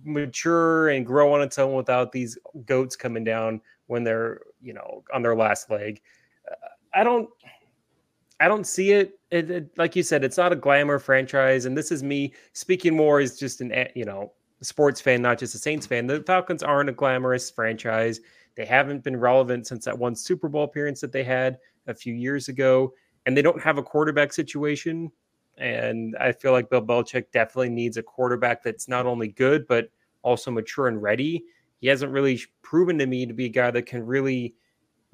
mature and grow on its own without these goats coming down when they're you know on their last leg. Uh, I don't. I don't see it. It, it. Like you said, it's not a glamour franchise, and this is me speaking more as just an eh, you know sports fan, not just a Saints fan. The Falcons aren't a glamorous franchise. They haven't been relevant since that one Super Bowl appearance that they had a few years ago, and they don't have a quarterback situation. And I feel like Bill Belichick definitely needs a quarterback that's not only good but also mature and ready. He hasn't really proven to me to be a guy that can really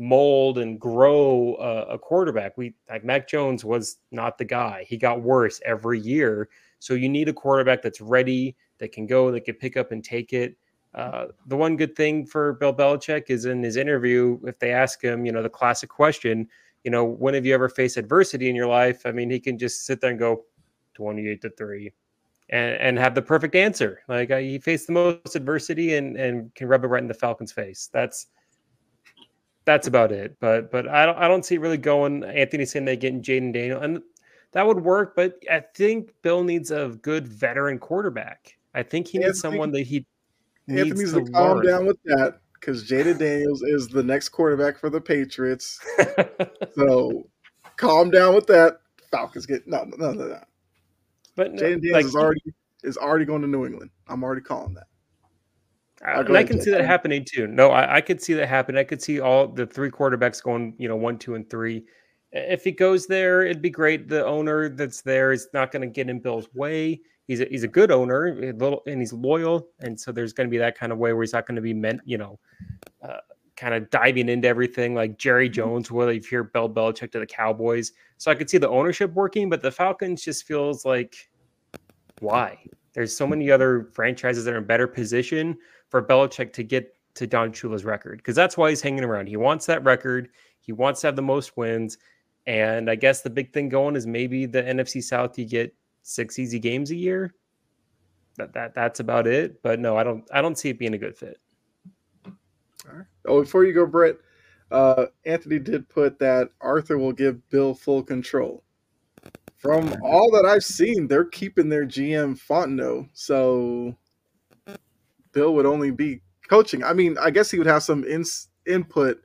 mold and grow a, a quarterback. We like Mac Jones was not the guy. He got worse every year. So you need a quarterback that's ready, that can go, that can pick up and take it. Uh, the one good thing for Bill Belichick is in his interview, if they ask him, you know, the classic question, you know, when have you ever faced adversity in your life? I mean, he can just sit there and go 28 to 3 and, and have the perfect answer. Like uh, he faced the most adversity and, and can rub it right in the Falcons' face. That's that's about it. But but I don't I don't see it really going. Anthony saying they getting Jayden Daniel, and that would work. But I think Bill needs a good veteran quarterback. I think he needs someone that he Anthony needs needs to to calm learn. down with that because Jayden Daniels is the next quarterback for the Patriots. So calm down with that. Falcons get no, no, no, no. but Jayden Daniels like, is already is already going to New England. I'm already calling that. And I can see that happening too. No, I, I could see that happen. I could see all the three quarterbacks going, you know, one, two, and three. If he goes there, it'd be great. The owner that's there is not going to get in Bill's way. He's a, he's a good owner, a little, and he's loyal, and so there's going to be that kind of way where he's not going to be meant, you know, uh, kind of diving into everything like Jerry Jones. Whether you hear Bill Belichick to the Cowboys, so I could see the ownership working, but the Falcons just feels like why? There's so many other franchises that are in better position for Belichick to get to Don Shula's record because that's why he's hanging around. He wants that record. He wants to have the most wins. And I guess the big thing going is maybe the NFC South you get six easy games a year. That, that that's about it. But no, I don't I don't see it being a good fit. Oh, before you go, Brett, uh, Anthony did put that Arthur will give Bill full control. From all that I've seen, they're keeping their GM Fontenot, so Bill would only be coaching. I mean, I guess he would have some ins input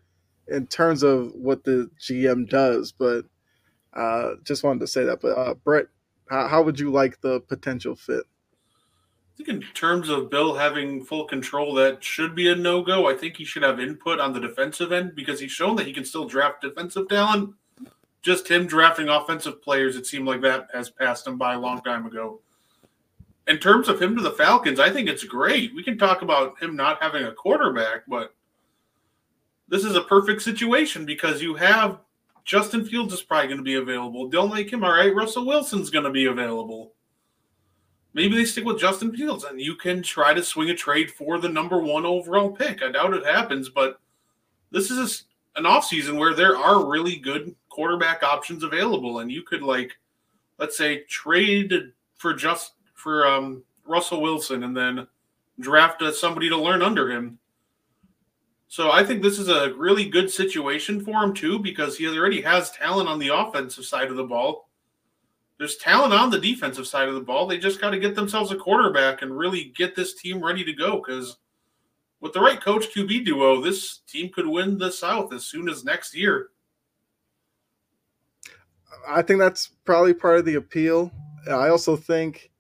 in terms of what the GM does, but uh, just wanted to say that. But uh, Brett, how, how would you like the potential fit? I think in terms of Bill having full control, that should be a no go. I think he should have input on the defensive end because he's shown that he can still draft defensive talent. Just him drafting offensive players, it seemed like that has passed him by a long time ago. In terms of him to the Falcons, I think it's great. We can talk about him not having a quarterback, but this is a perfect situation because you have Justin Fields is probably going to be available. Don't like him, all right. Russell Wilson's going to be available maybe they stick with Justin Fields and you can try to swing a trade for the number one overall pick. I doubt it happens, but this is a, an offseason where there are really good quarterback options available. And you could like, let's say trade for just for um, Russell Wilson and then draft uh, somebody to learn under him. So I think this is a really good situation for him too, because he already has talent on the offensive side of the ball there's talent on the defensive side of the ball. They just got to get themselves a quarterback and really get this team ready to go. Because with the right coach QB duo, this team could win the South as soon as next year. I think that's probably part of the appeal. I also think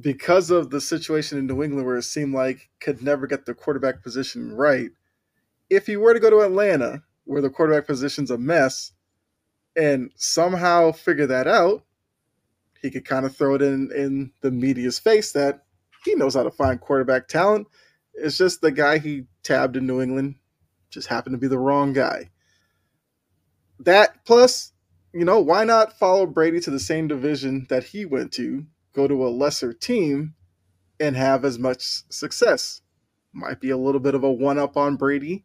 because of the situation in New England where it seemed like could never get the quarterback position right, if he were to go to Atlanta where the quarterback position's a mess and somehow figure that out, he could kind of throw it in in the media's face that he knows how to find quarterback talent. It's just the guy he tabbed in New England just happened to be the wrong guy. That plus you know, why not follow Brady to the same division that he went to, go to a lesser team, and have as much success? Might be a little bit of a one up on Brady.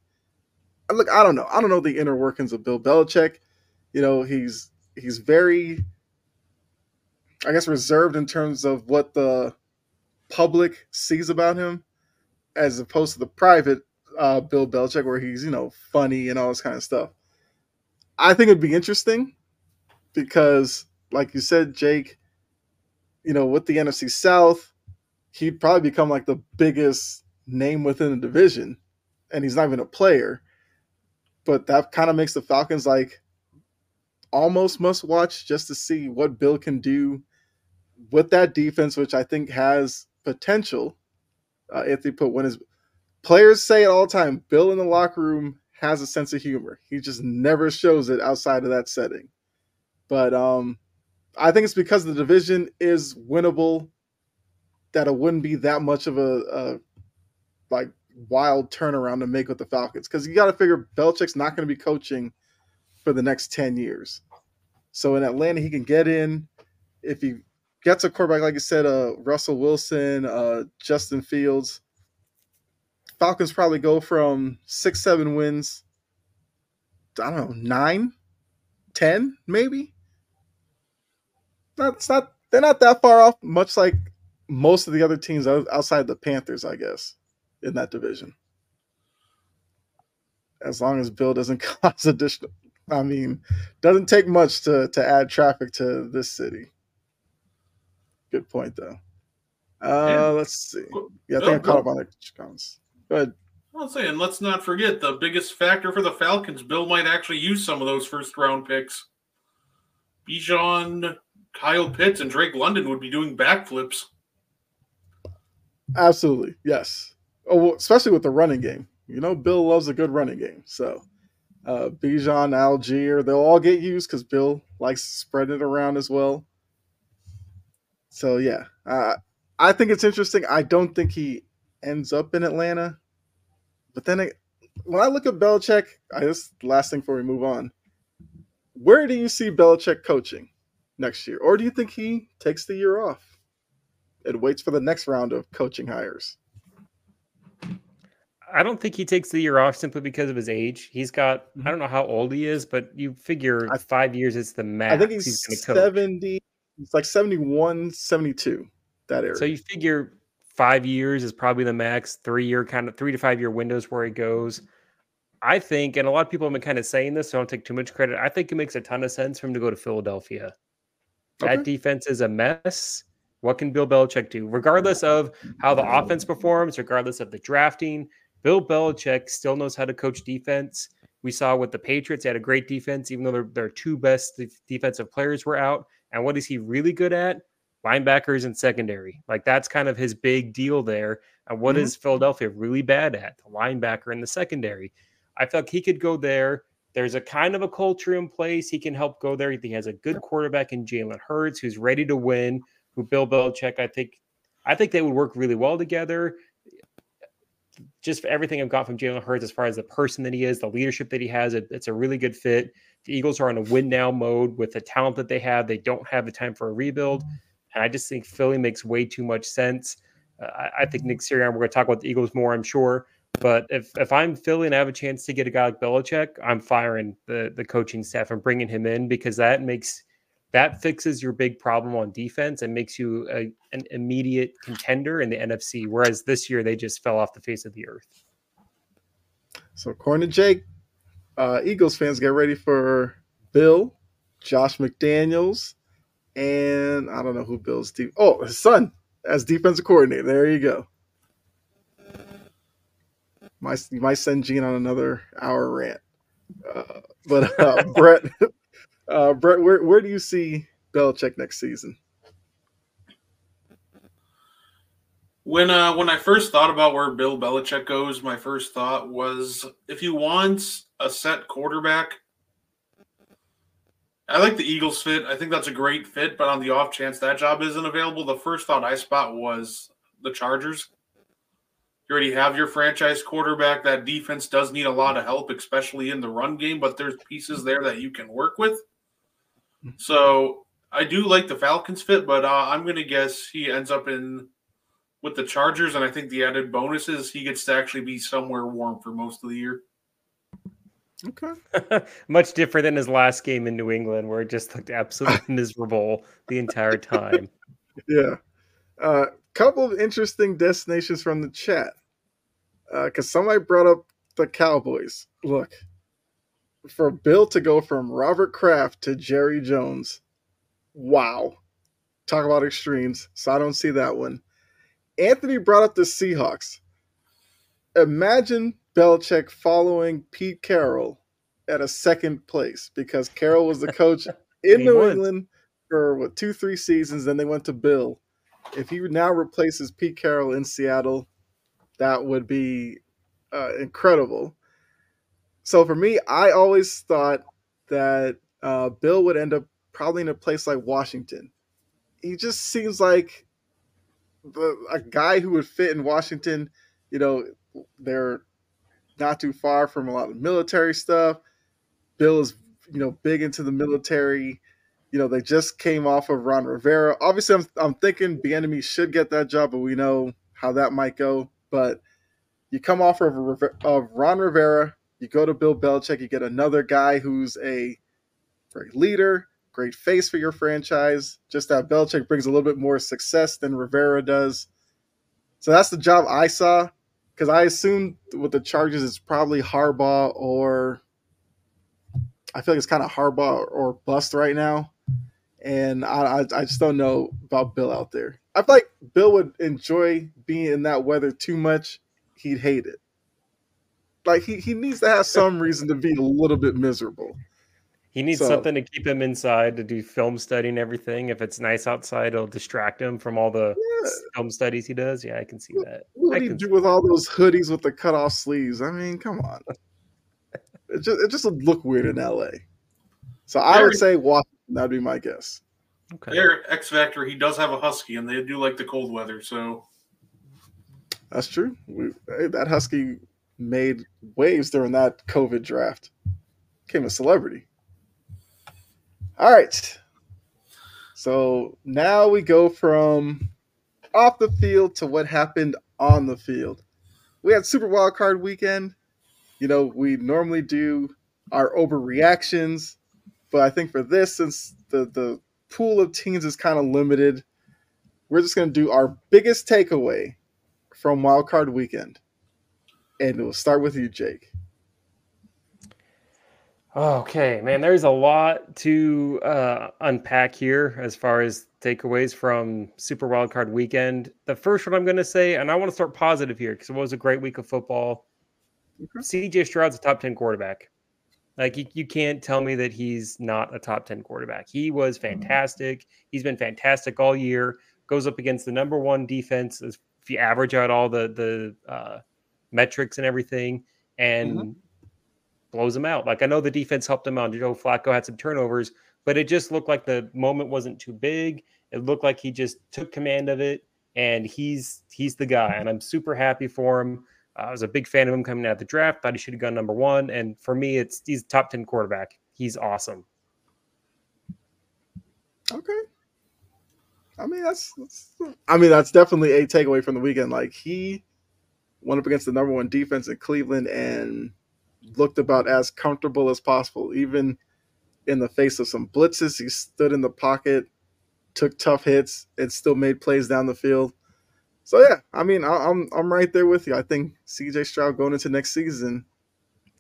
Look, I don't know. I don't know the inner workings of Bill Belichick. You know, he's he's very, I guess, reserved in terms of what the public sees about him, as opposed to the private uh, Bill Belichick, where he's you know funny and all this kind of stuff. I think it'd be interesting because, like you said, Jake, you know, with the NFC South, he'd probably become like the biggest name within the division, and he's not even a player. But that kind of makes the Falcons like almost must watch just to see what Bill can do with that defense, which I think has potential. Uh, if they put when his players say it all the time, Bill in the locker room has a sense of humor. He just never shows it outside of that setting. But um, I think it's because the division is winnable that it wouldn't be that much of a, a like wild turnaround to make with the Falcons. Because you got to figure Belichick's not going to be coaching for the next ten years. So in Atlanta, he can get in if he gets a quarterback like I said, uh, Russell Wilson, uh, Justin Fields. Falcons probably go from six, seven wins. I don't know, nine, ten, maybe. Not, it's not. They're not that far off. Much like most of the other teams outside the Panthers, I guess, in that division. As long as Bill doesn't cause additional, I mean, doesn't take much to to add traffic to this city. Good point, though. Uh, let's see. Yeah, I think Oh, I caught up on the comments. Go ahead. I'll saying, let's not forget the biggest factor for the Falcons. Bill might actually use some of those first round picks. Bijan, Kyle Pitts, and Drake London would be doing backflips. Absolutely, yes. Oh, well, especially with the running game. You know, Bill loves a good running game. So, uh, Bijan, Allgeier, they'll all get used because Bill likes spreading it around as well. So, yeah, uh, I think it's interesting. I don't think he ends up in Atlanta. But then when I look at Belichick, I just last thing before we move on, where do you see Belichick coaching next year? Or do you think he takes the year off and waits for the next round of coaching hires? I don't think he takes the year off simply because of his age. He's got. I mm-hmm. don't know how old he is, but you figure I- five years is the max. I think he's, coach. 70, it's like 71, 72, that area. So you figure five years is probably the max. Three year kind of three to five year windows where he goes. I think, and a lot of people have been kind of saying this, so I don't take too much credit. I think it makes a ton of sense for him to go to Philadelphia. That Okay. defense is a mess. What can Bill Belichick do? Regardless of how the offense performs, regardless of the drafting, Bill Belichick still knows how to coach defense. We saw with the Patriots, they had a great defense, even though their, their two best defensive players were out. And what is he really good at? Linebackers and secondary. Like that's kind of his big deal there. And what Mhm. is Philadelphia really bad at? The linebacker and the secondary. I felt he could go there. There's a kind of a culture in place. He can help go there. He has a good quarterback in Jalen Hurts who's ready to win. Who Bill Belichick, I think, I think they would work really well together. Just for everything I've got from Jalen Hurts, as far as the person that he is, the leadership that he has, it, it's a really good fit. The Eagles are in a win now mode with the talent that they have. They don't have the time for a rebuild, and I just think Philly makes way too much sense. Uh, I, I think Nick Sirianni. We're going to talk about the Eagles more, I'm sure. But if if I'm Philly and I have a chance to get a guy like Belichick, I'm firing the the coaching staff and bringing him in because that makes that fixes your big problem on defense and makes you a, an immediate contender in the NFC. Whereas this year they just fell off the face of the earth. So, according to Jake, uh, Eagles fans get ready for Bill, Josh McDaniels, and I don't know who Bill's deep. Oh, his son as defensive coordinator. There you go. Might you might send Gene on another hour rant. Uh, but uh, Brett, uh, Brett, where where do you see Belichick next season? When uh when I first thought about where Bill Belichick goes, my first thought was if he wants a set quarterback, I like the Eagles fit. I think that's a great fit, but on the off chance that job isn't available, the first thought I spot was the Chargers. You already have your franchise quarterback. That defense does need a lot of help, especially in the run game, but there's pieces there that you can work with. So I do like the Falcons fit, but uh, I'm going to guess he ends up in with the Chargers, and I think the added bonus is he gets to actually be somewhere warm for most of the year. Okay. Much different than his last game in New England, where it just looked absolutely miserable the entire time. Yeah. A uh, couple of interesting destinations from the chat. Uh, because somebody brought up the Cowboys. Look, for Bill to go from Robert Kraft to Jerry Jones, wow. Talk about extremes. So I don't see that one. Anthony brought up the Seahawks. Imagine Belichick following Pete Carroll at a second place because Carroll was the coach in New. England for what two, three seasons. Then they went to Bill. If he now replaces Pete Carroll in Seattle, that would be uh, incredible. So for me, I always thought that uh, Bill would end up probably in a place like Washington. He just seems like the, a guy who would fit in Washington. You know, they're not too far from a lot of military stuff. Bill is, you know, big into the military. You know, they just came off of Ron Rivera. Obviously, I'm, I'm thinking should get that job, but we know how that might go. But you come off of, of Ron Rivera, you go to Bill Belichick, you get another guy who's a great leader, great face for your franchise. Just that Belichick brings a little bit more success than Rivera does. So that's the job I saw because I assumed with the Chargers it's probably Harbaugh or I feel like it's kind of Harbaugh or bust right now, and I, I I just don't know about Bill out there. I feel like Bill would enjoy being in that weather too much, he'd hate it. Like he, he needs to have some reason to be a little bit miserable. He needs So- something to keep him inside to do film study and everything. If it's nice outside, it'll distract him from all the Yeah. film studies he does. Yeah, I can see that. What I would he do with all those hoodies with the cut off sleeves? I mean, come on. It just it just would look weird in LA. So I would say Washington. That'd be my guess. Okay. There, X Factor, he does have a husky, and they do like the cold weather. So That's true. We, that Husky made waves during that COVID draft. Became a celebrity. All right. So now we go from off the field to what happened on the field. We had Super Wild Card weekend. You know, we normally do our overreactions, but I think for this, since the, the pool of teams is kind of limited, we're just going to do our biggest takeaway from Wild Card Weekend, and we'll start with you, Jake. Okay, man, there's a lot to uh, unpack here as far as takeaways from Super Wildcard Weekend. The first one I'm going to say, and I want to start positive here because it was a great week of football. CJ Stroud's a top 10 quarterback. Like, you, you can't tell me that he's not a top 10 quarterback. He was fantastic. He's been fantastic all year. Goes up against the number one defense if you average out all the, the uh, metrics and everything. And blows him out. Like I know the defense helped him out. Joe Flacco had some turnovers, but it just looked like the moment wasn't too big. It looked like he just took command of it, and he's he's the guy. And I'm super happy for him. I was a big fan of him coming out of the draft. Thought he should have gone number one. And for me, it's he's top ten quarterback. He's awesome. Okay. I mean, that's, that's I mean, that's definitely a takeaway from the weekend. Like he went up against the number one defense in Cleveland and looked about as comfortable as possible, even in the face of some blitzes. He stood in the pocket, took tough hits, and still made plays down the field. So yeah, I mean, I, I'm I'm right there with you. I think C.J. Stroud going into next season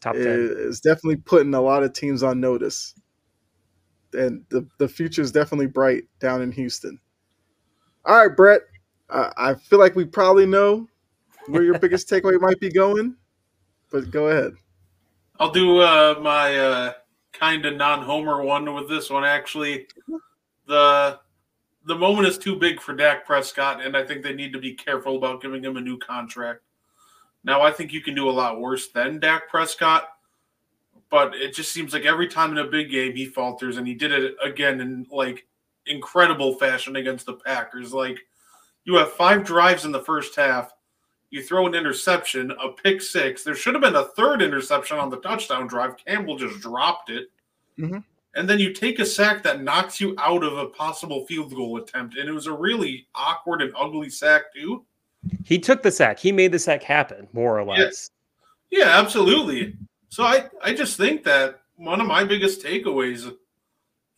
Top ten. is, is definitely putting a lot of teams on notice, and the the future is definitely bright down in Houston. All right, Brett. Uh, I feel like we probably know where your biggest takeaway might be going, but go ahead. I'll do uh, my uh, kind of non-homer one with this one. Actually, the the moment is too big for Dak Prescott, and I think they need to be careful about giving him a new contract. Now, I think you can do a lot worse than Dak Prescott, but it just seems like every time in a big game he falters, and he did it again in like incredible fashion against the Packers. Like you have five drives in the first half you throw an interception, a pick six. There should have been a third interception on the touchdown drive. Campbell just dropped it. Mhm. And then you take a sack that knocks you out of a possible field goal attempt. And it was a really awkward and ugly sack, too. He took the sack. He made the sack happen, more or less. Yeah, absolutely. So I, I just think that one of my biggest takeaways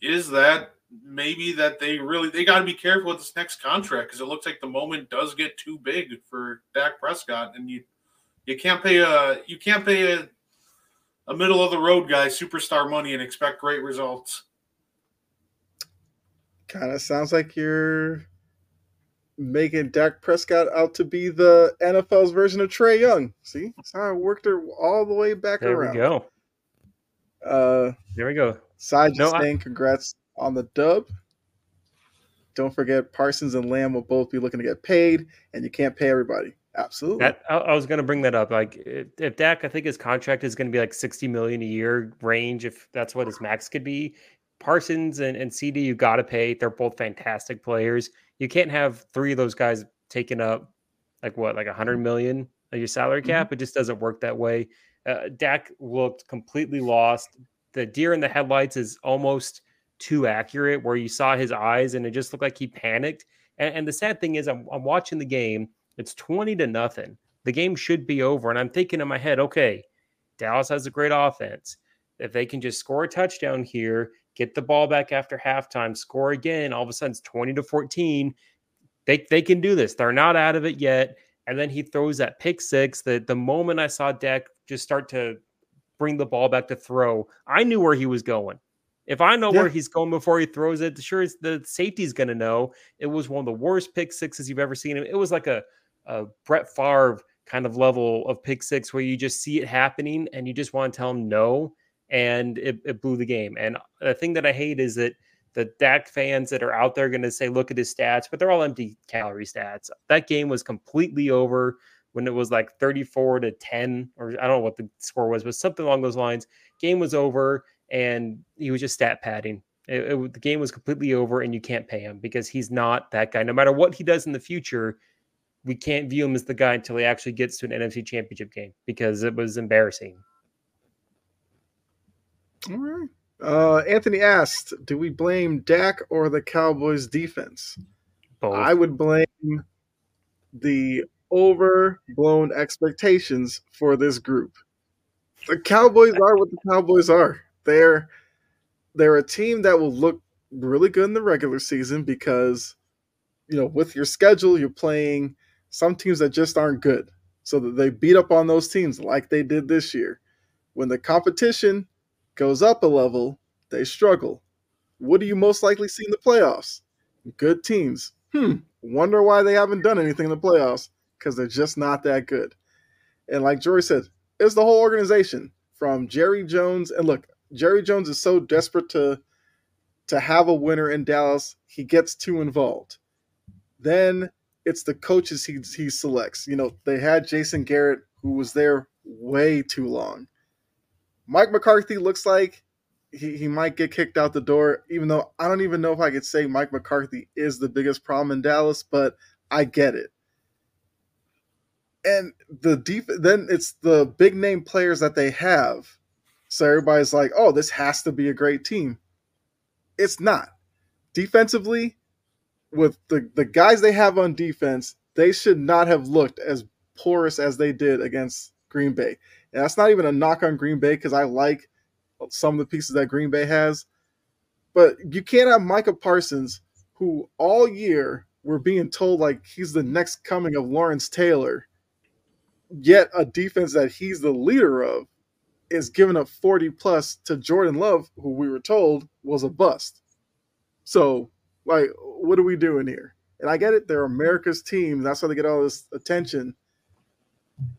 is that maybe that they really they got to be careful with this next contract because it looks like the moment does get too big for Dak Prescott, and you you can't pay a you can't pay a a middle of the road guy superstar money and expect great results. Kind of sounds like you're making Dak Prescott out to be the NFL's version of Trae Young. See, that's how I worked her all the way back There around. There we go. Uh, There we go. Side No, just I- congrats on the dub. Don't forget Parsons and Lamb will both be looking to get paid, and you can't pay everybody. Absolutely. That I, I was going to bring that up. Like if, if Dak, I think his contract is going to be like sixty million a year range, if that's what his max could be. Parsons and, and CeeDee, you got to pay. They're both fantastic players. You can't have three of those guys taking up like what, like a hundred million of your salary cap. It just doesn't work that way. Uh, Dak looked completely lost. The deer in the headlights is almost too accurate, where you saw his eyes and it just looked like he panicked. And, and the sad thing is, I'm, I'm watching the game. It's 20 to nothing. The game should be over. And I'm thinking in my head, okay, Dallas has a great offense. If they can just score a touchdown here, get the ball back after halftime, score again, all of a sudden it's 20 to 14. They, they can do this. They're not out of it yet. And then he throws that pick six. That the moment I saw Dak just start to bring the ball back to throw, I knew where he was going. If I know Yeah. where he's going before he throws it, sure, it's, the safety's going to know. It was one of the worst pick sixes you've ever seen. It was like a, a Brett Favre kind of level of pick six where you just see it happening and you just want to tell him no, and it, it blew the game. And the thing that I hate is that the Dak fans that are out there going to say, look at his stats, but they're all empty calorie stats. That game was completely over when it was like 34 to 10, or I don't know what the score was, but something along those lines. Game was over and he was just stat padding. It, it- the game was completely over, and you can't pay him because he's not that guy. No matter what he does in the future, we can't view him as the guy until he actually gets to an NFC championship game because it was embarrassing. All right. Uh, Anthony asked, "Do we blame Dak or the Cowboys' defense?" Both. I would blame the overblown expectations for this group. The Cowboys are what the Cowboys are. They're they're a team that will look really good in the regular season because you know, with your schedule, you're playing some teams that just aren't good. So that they beat up on those teams like they did this year. When the competition goes up a level, they struggle. What do you most likely see in the playoffs? Good teams. Hmm. Wonder why they haven't done anything in the playoffs because they're just not that good. And like Jory said, it's the whole organization from Jerry Jones. And look, Jerry Jones is so desperate to to have a winner in Dallas, he gets too involved. Then it's the coaches he he selects. You know, they had Jason Garrett who was there way too long. Mike McCarthy looks like he, he might get kicked out the door, even though I don't even know if I could say Mike McCarthy is the biggest problem in Dallas, but I get it. And the deep then it's the big name players that they have. So everybody's like, oh, this has to be a great team. It's not. Defensively, with the, the guys they have on defense, they should not have looked as porous as they did against Green Bay. And that's not even a knock on Green Bay because I like some of the pieces that Green Bay has. But you can't have Micah Parsons, who all year we're being told like he's the next coming of Lawrence Taylor, yet a defense that he's the leader of is giving up 40 plus to Jordan Love, who we were told was a bust. So, like, what are we doing here? And I get it, they're America's team. That's how they get all this attention.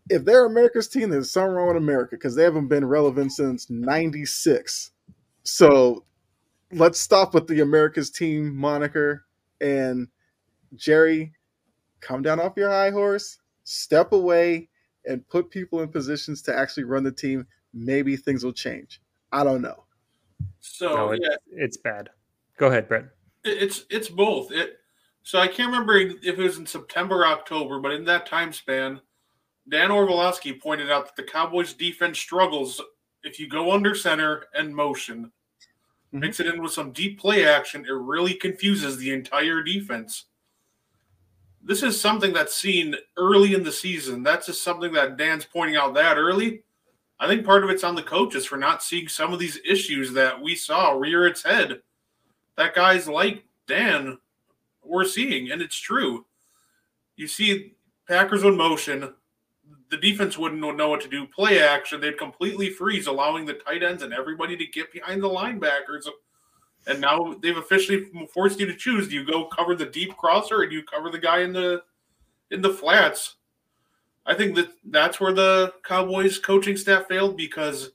If they're America's team, there's something wrong with America because they haven't been relevant since 96. So let's stop with the America's team moniker and Jerry, come down off your high horse, step away, and put people in positions to actually run the team. Maybe things will change. I don't know. So no, it, yeah, it's bad. Go ahead, Brett. It- it's it's both. It so I can't remember if it was in September or October, but in that time span, Dan Orlovsky pointed out that the Cowboys defense struggles if you go under center and motion. Mhm. Mix it in with some deep play action, it really confuses the entire defense. This is something that's seen early in the season. That's just something that Dan's pointing out that early. I think part of it's on the coaches for not seeing some of these issues that we saw rear its head. That guys like Dan we're seeing, and it's true. You see Packers in motion, the defense wouldn't know what to do. Play action, they'd completely freeze, allowing the tight ends and everybody to get behind the linebackers. And now they've officially forced you to choose: do you go cover the deep crosser, or do you cover the guy in the in the flats? I think that that's where the Cowboys coaching staff failed because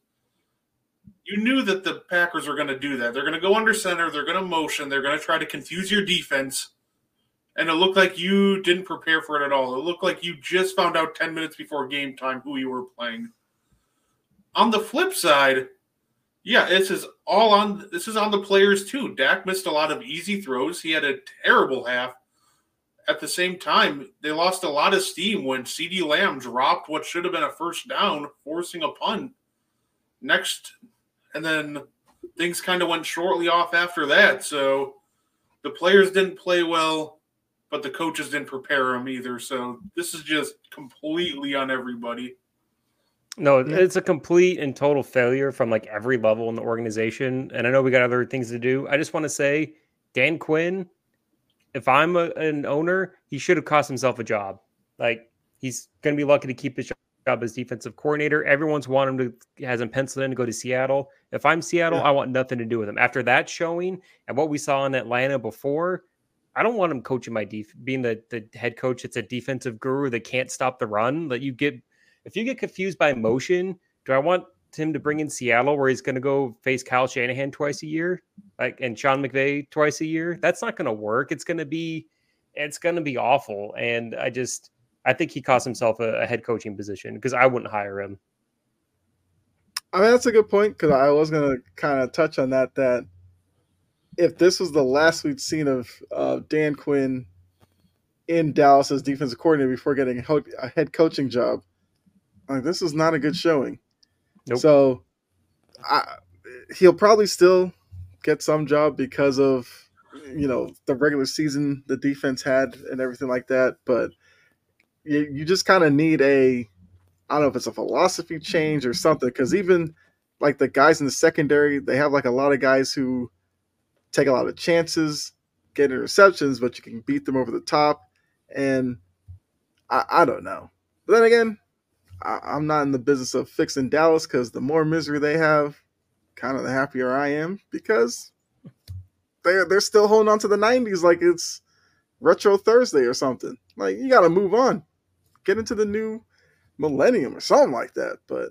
you knew that the Packers were going to do that. They're going to go under center, they're going to motion, they're going to try to confuse your defense. And it looked like you didn't prepare for it at all. It looked like you just found out 10 minutes before game time who you were playing. On the flip side, yeah, this is all on this is on the players too. Dak missed a lot of easy throws. He had a terrible half. At the same time, they lost a lot of steam when CeeDee Lamb dropped what should have been a first down, forcing a punt. Next, and then things kind of went shortly off after that. So the players didn't play well, but the coaches didn't prepare them either. So this is just completely on everybody. No, it's a complete and total failure from like every level in the organization. And I know we got other things to do. I just want to say, Dan Quinn, if I'm a, an owner, he should have cost himself a job. Like he's going to be lucky to keep his job job as defensive coordinator. Everyone's wanted him to has him penciled in to go to Seattle. If I'm Seattle, Yeah. I want nothing to do with him. After that showing and what we saw in Atlanta before, I don't want him coaching my def being the, the head coach. It's a defensive guru that can't stop the run. That you get if you get confused by motion, do I want him to bring in Seattle where he's gonna go face Kyle Shanahan twice a year? Like and Sean McVay twice a year? That's not gonna work. It's gonna be it's gonna be awful. And I just I think he cost himself a, a head coaching position because I wouldn't hire him. I mean, that's a good point because I was going to kind of touch on that. That if this was the last we'd seen of uh, Dan Quinn in Dallas as defensive coordinator before getting a head coaching job, like this is not a good showing. Nope. So, I, he'll probably still get some job because of you know the regular season the defense had and everything like that. But you, you just kind of need a I don't know if it's a philosophy change or something because even like the guys in the secondary, they have like a lot of guys who take a lot of chances, get interceptions, but you can beat them over the top. And I, I don't know. But then again, I, I'm not in the business of fixing Dallas because the more misery they have, kind of the happier I am because they're they're still holding on to the '90s like it's retro Thursday or something. Like you got to move on, get into the new millennium or something like that. But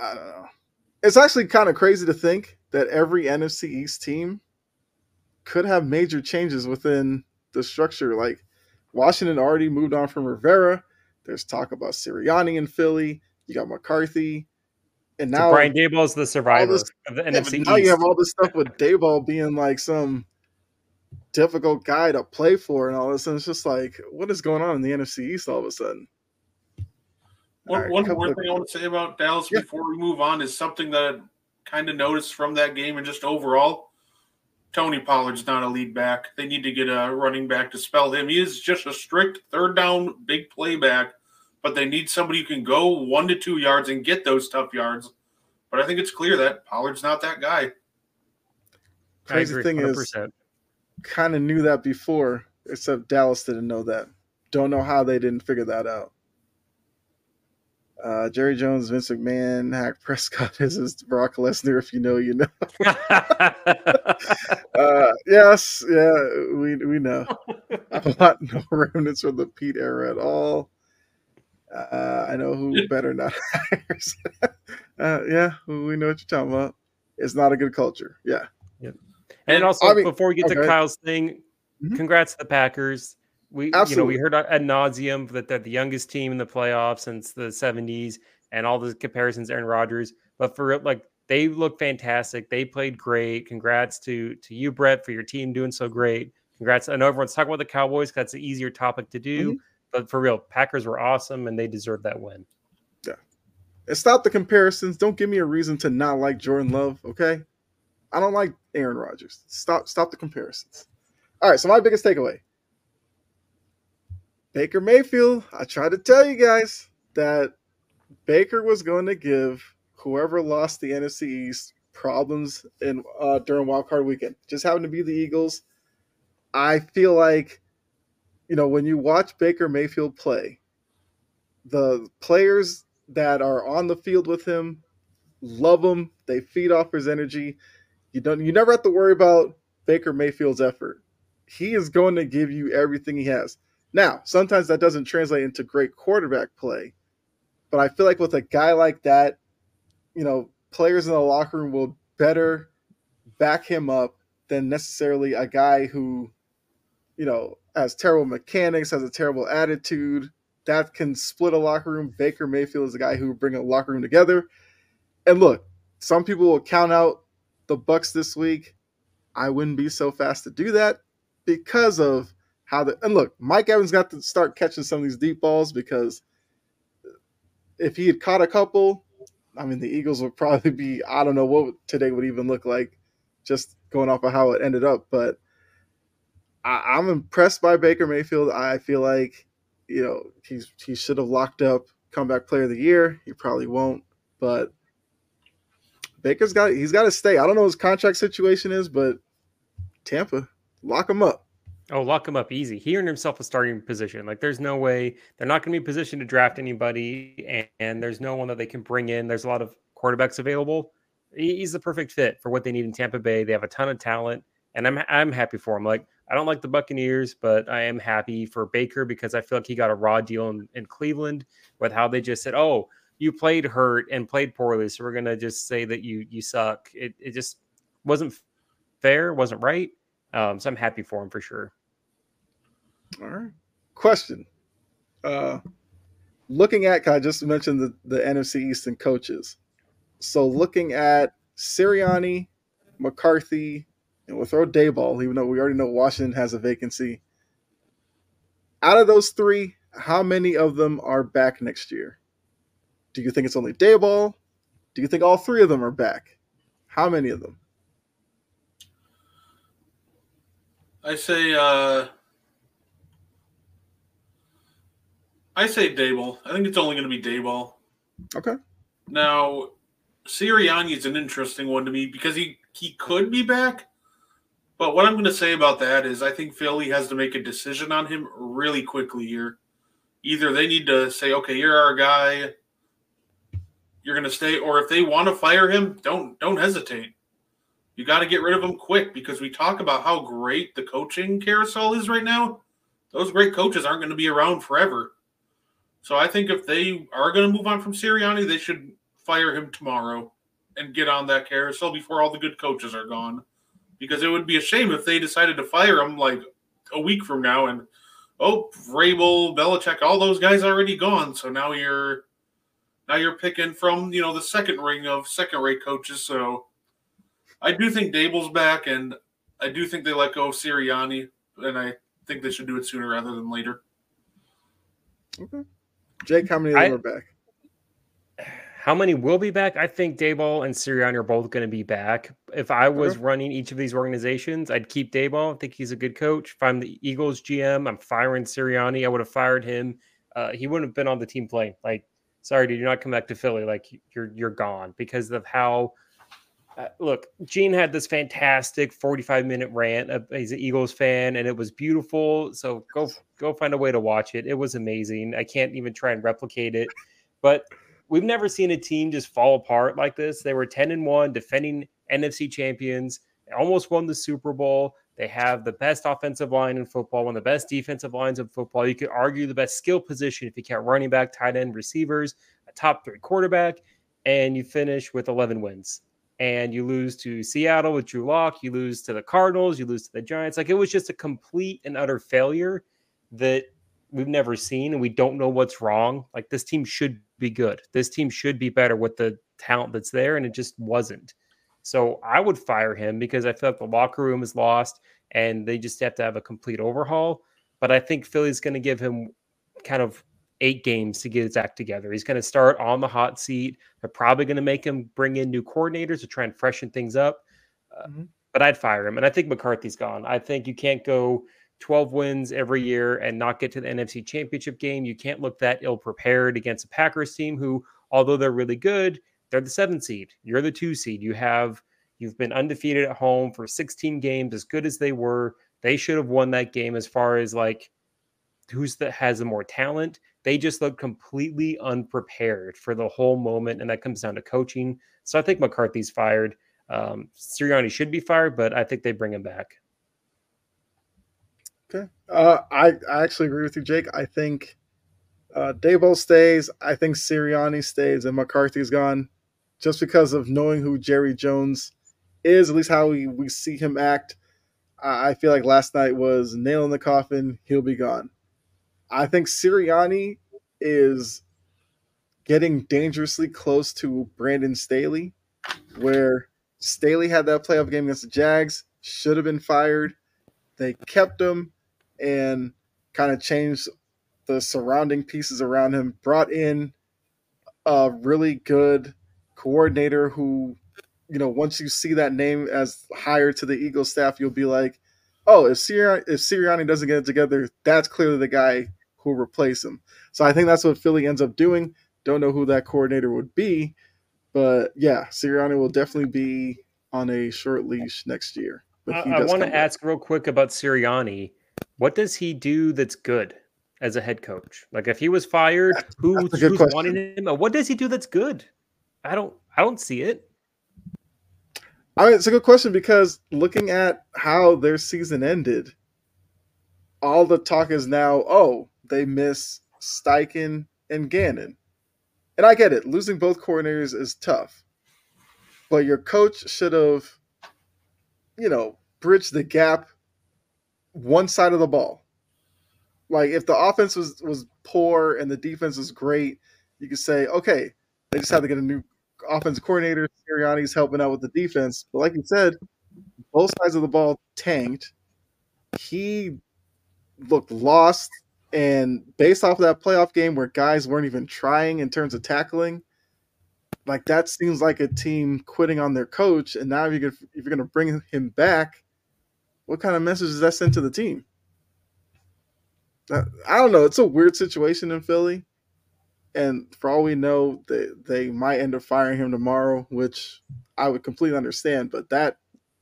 I don't know. It's actually kind of crazy to think that every NFC East team could have major changes within the structure. Like Washington already moved on from Rivera. There's talk about Sirianni in Philly. You got McCarthy. And So now Brian Daboll is the survivor this- of the yeah, NFC now East. you have all this stuff with Daboll being like some difficult guy to play for and all this. And it's just like, what is going on in the NFC East all of a sudden? One, All right, one couple more of- thing I want to say about Dallas Yeah. before we move on is something that I kind of noticed from that game and just overall. Tony Pollard's not a lead back. They need to get a running back to spell him. He is just a strict third down, big play back, but they need somebody who can go one to two yards and get those tough yards. But I think it's clear that Pollard's not that guy. Crazy thing is, 100%. Kind of knew that before, except Dallas didn't know that. Don't know how they didn't figure that out. Uh, Jerry Jones, Vince McMahon, Dak Prescott is his Brock Lesnar. If you know, you know. Uh, yes, yeah, we we know. I want no remnants from the Pete era at all. Uh, I know who better not hires. uh, yeah, we know what you're talking about. It's not a good culture. Yeah, And also, I mean- before we get to. Kyle's thing, Mhm. congrats to the Packers. We, you know, we heard ad nauseum that they're the youngest team in the playoffs since the '70s, and all the comparisons Aaron Rodgers. But for real, like they look fantastic. They played great. Congrats to to you, Brett, for your team doing so great. Congrats. I know everyone's talking about the Cowboys. That's an easier topic to do. Mm-hmm. But for real, Packers were awesome, and they deserve that win. Yeah. And stop the comparisons. Don't give me a reason to not like Jordan Love. Okay, I don't like Aaron Rodgers. Stop, stop the comparisons. All right, so my biggest takeaway: Baker Mayfield. I tried to tell you guys that Baker was going to give whoever lost the NFC East problems in uh, during Wild Card Weekend. Just happened to be the Eagles. I feel like, you know, when you watch Baker Mayfield play, the players that are on the field with him love him. They feed off his energy. You don't. You never have to worry about Baker Mayfield's effort. He is going to give you everything he has. Now, sometimes that doesn't translate into great quarterback play, but I feel like with a guy like that, you know, players in the locker room will better back him up than necessarily a guy who, you know, has terrible mechanics, has a terrible attitude, that can split a locker room. Baker Mayfield is a guy who bring a locker room together. And look, some people will count out the Bucks this week. I wouldn't be so fast to do that because of how the and look, Mike Evans got to start catching some of these deep balls because if he had caught a couple, I mean the Eagles would probably be I don't know what today would even look like, just going off of how it ended up. But I, I'm impressed by Baker Mayfield. I feel like you know he's he should have locked up comeback player of the year. He probably won't, but Baker's got he's got to stay. I don't know what his contract situation is, but Tampa lock him up. Oh, lock him up easy. He earned himself a starting position. Like, there's no way they're not going to be positioned to draft anybody, and, and, there's no one that they can bring in. There's a lot of quarterbacks available. He's the perfect fit for what they need in Tampa Bay. They have a ton of talent, and I'm I'm happy for him. Like, I don't like the Buccaneers, but I am happy for Baker because I feel like he got a raw deal in, in Cleveland with how they just said, "Oh, you played hurt and played poorly, so we're gonna just say that you you suck." It it just wasn't fair, wasn't right. Um, so I'm happy for him for sure. All right. Question. Uh, looking at, I just mentioned the, the NFC Eastern coaches. So looking at Sirianni, McCarthy, and we'll throw Daboll, even though we already know Washington has a vacancy. Out of those three, how many of them are back next year? Do you think it's only Daboll? Do you think all three of them are back? How many of them? I say uh I say Daboll. I think it's only going to be Daboll. Okay. Now, Sirianni is an interesting one to me because he he could be back, but what I'm going to say about that is I think Philly has to make a decision on him really quickly here. Either they need to say, "Okay, you're our guy. You're going to stay," or if they want to fire him, don't don't hesitate. You got to get rid of him quick because we talk about how great the coaching carousel is right now. Those great coaches aren't going to be around forever. So I think if they are going to move on from Sirianni, they should fire him tomorrow and get on that carousel before all the good coaches are gone. Because it would be a shame if they decided to fire him like a week from now and oh Vrabel, Belichick, all those guys already gone. So now you're now you're picking from you know the second ring of second rate coaches. So I do think Daboll's back, and I do think they let go of Sirianni, and I think they should do it sooner rather than later. Okay. Jake, how many of them I, are back? How many will be back? I think Daboll and Sirianni are both going to be back. If I was okay. running each of these organizations, I'd keep Daboll. I think he's a good coach. If I'm the Eagles GM, I'm firing Sirianni. I would have fired him. Uh, he wouldn't have been on the team playing. Like, sorry, did you not come back to Philly? Like, you're you're gone because of how. Uh, look, Gene had this fantastic 45 minute rant. Uh, he's an Eagles fan, and it was beautiful. So go go find a way to watch it. It was amazing. I can't even try and replicate it. But we've never seen a team just fall apart like this. They were 10 and 1, defending NFC champions, almost won the Super Bowl. They have the best offensive line in football, one of the best defensive lines in football. You could argue the best skill position if you count running back, tight end, receivers, a top three quarterback, and you finish with 11 wins. And you lose to Seattle with Drew Lock, you lose to the Cardinals, you lose to the Giants. Like it was just a complete and utter failure that we've never seen and we don't know what's wrong. Like this team should be good. This team should be better with the talent that's there and it just wasn't. So I would fire him because I feel like the locker room is lost and they just have to have a complete overhaul. But I think Philly's going to give him kind of eight games to get his act together. He's going to start on the hot seat. They're probably going to make him bring in new coordinators to try and freshen things up. Uh, mm-hmm. But I'd fire him. And I think McCarthy's gone. I think you can't go 12 wins every year and not get to the NFC championship game. You can't look that ill prepared against a Packers team who, although they're really good, they're the seven seed. You're the two seed. You have you've been undefeated at home for 16 games, as good as they were. They should have won that game as far as like who's that has the more talent. They just look completely unprepared for the whole moment, and that comes down to coaching. So I think McCarthy's fired. Um, Sirianni should be fired, but I think they bring him back. Okay. Uh, I, I actually agree with you, Jake. I think uh, Daboll stays. I think Sirianni stays and McCarthy's gone just because of knowing who Jerry Jones is, at least how we, we see him act. I, I feel like last night was nail in the coffin. He'll be gone. I think Sirianni is getting dangerously close to Brandon Staley, where Staley had that playoff game against the Jags, should have been fired. They kept him and kind of changed the surrounding pieces around him. Brought in a really good coordinator who, you know, once you see that name as hired to the Eagles staff, you'll be like, oh, if Sirianni, if Sirianni doesn't get it together, that's clearly the guy who will replace him. So I think that's what Philly ends up doing. Don't know who that coordinator would be, but yeah, Sirianni will definitely be on a short leash next year. I, I want to ask real quick about Sirianni what does he do that's good as a head coach? Like if he was fired, who's, that's a good who's question. wanting him? What does he do that's good? I don't I don't see it. I mean, it's a good question because looking at how their season ended, all the talk is now, oh, they miss Steichen and Gannon. And I get it, losing both coordinators is tough. But your coach should have, you know, bridged the gap one side of the ball. Like if the offense was, was poor and the defense was great, you could say, okay, they just had to get a new offensive coordinator. Sirianni's helping out with the defense. But like you said, both sides of the ball tanked. He looked lost. And based off of that playoff game where guys weren't even trying in terms of tackling, like that seems like a team quitting on their coach. And now if you're, if you're going to bring him back, what kind of message does that send to the team? Uh, I don't know. It's a weird situation in Philly and for all we know, they they might end up firing him tomorrow, which I would completely understand. But that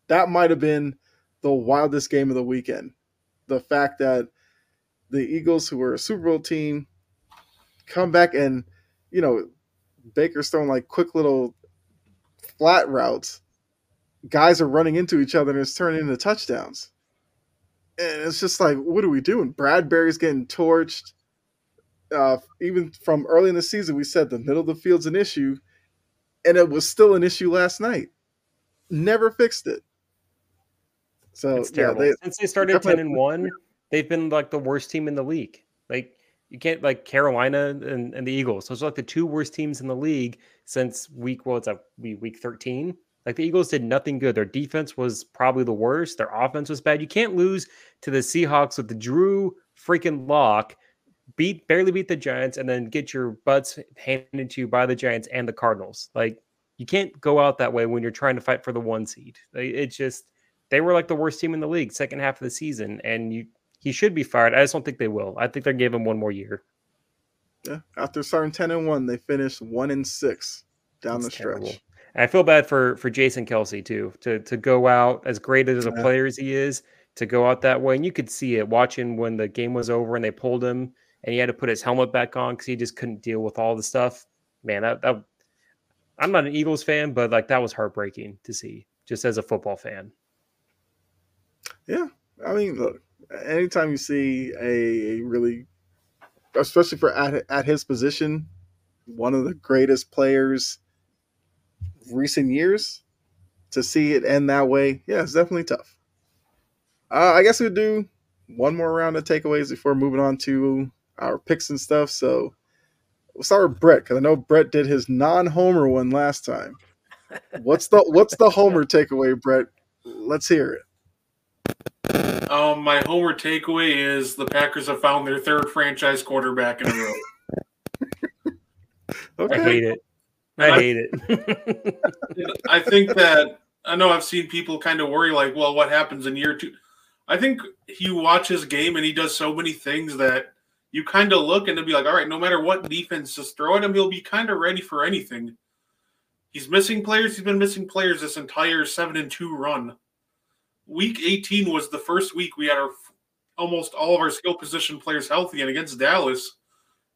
that might have been the wildest game of the weekend. The fact that the Eagles, who were a Super Bowl team, come back and you know Baker's throwing like quick little flat routes. Guys are running into each other and it's turning into touchdowns. And it's just like, what are we doing? Bradberry's getting torched uh, even from early in the season, we said the middle of the field's an issue, and it was still an issue last night. Never fixed it. So it's terrible. Yeah, they, Since they started ten and one, they've been like the worst team in the league. Like you can't like Carolina and, and the Eagles. Those are like the two worst teams in the league since week well, it's a week thirteen. Like the Eagles did nothing good. Their defense was probably the worst. Their offense was bad. You can't lose to the Seahawks with the Drew freaking Lock beat barely beat the Giants and then get your butts handed to you by the Giants and the Cardinals. Like you can't go out that way when you're trying to fight for the one seed. It's just they were like the worst team in the league second half of the season, and you he should be fired. I just don't think they will. I think they're gave him one more year. Yeah, after starting ten and one, they finished one and six down That's the stretch. Terrible. I feel bad for for Jason Kelce too to to go out as great as a yeah. player as he is to go out that way, and you could see it watching when the game was over and they pulled him and he had to put his helmet back on because he just couldn't deal with all the stuff. Man, that, that I'm not an Eagles fan, but like that was heartbreaking to see just as a football fan. Yeah, I mean, look, anytime you see a, a really, especially for at, at his position, one of the greatest players recent years, to see it end that way, yeah, it's definitely tough. Uh, I guess we'll do one more round of takeaways before moving on to our picks and stuff. So we'll start with Brett because I know Brett did his non-homer one last time. What's the what's the homer takeaway, Brett? Let's hear it. Um, my homer takeaway is the Packers have found their third franchise quarterback in a row. okay. I hate it. I, I hate it. I think that I know I've seen people kind of worry, like, well, what happens in year two? I think he watches game and he does so many things that you kind of look and to be like, all right, no matter what defense just throw at him, he'll be kind of ready for anything. He's missing players. He's been missing players this entire seven and two run. Week 18 was the first week we had our almost all of our skill position players healthy, and against Dallas,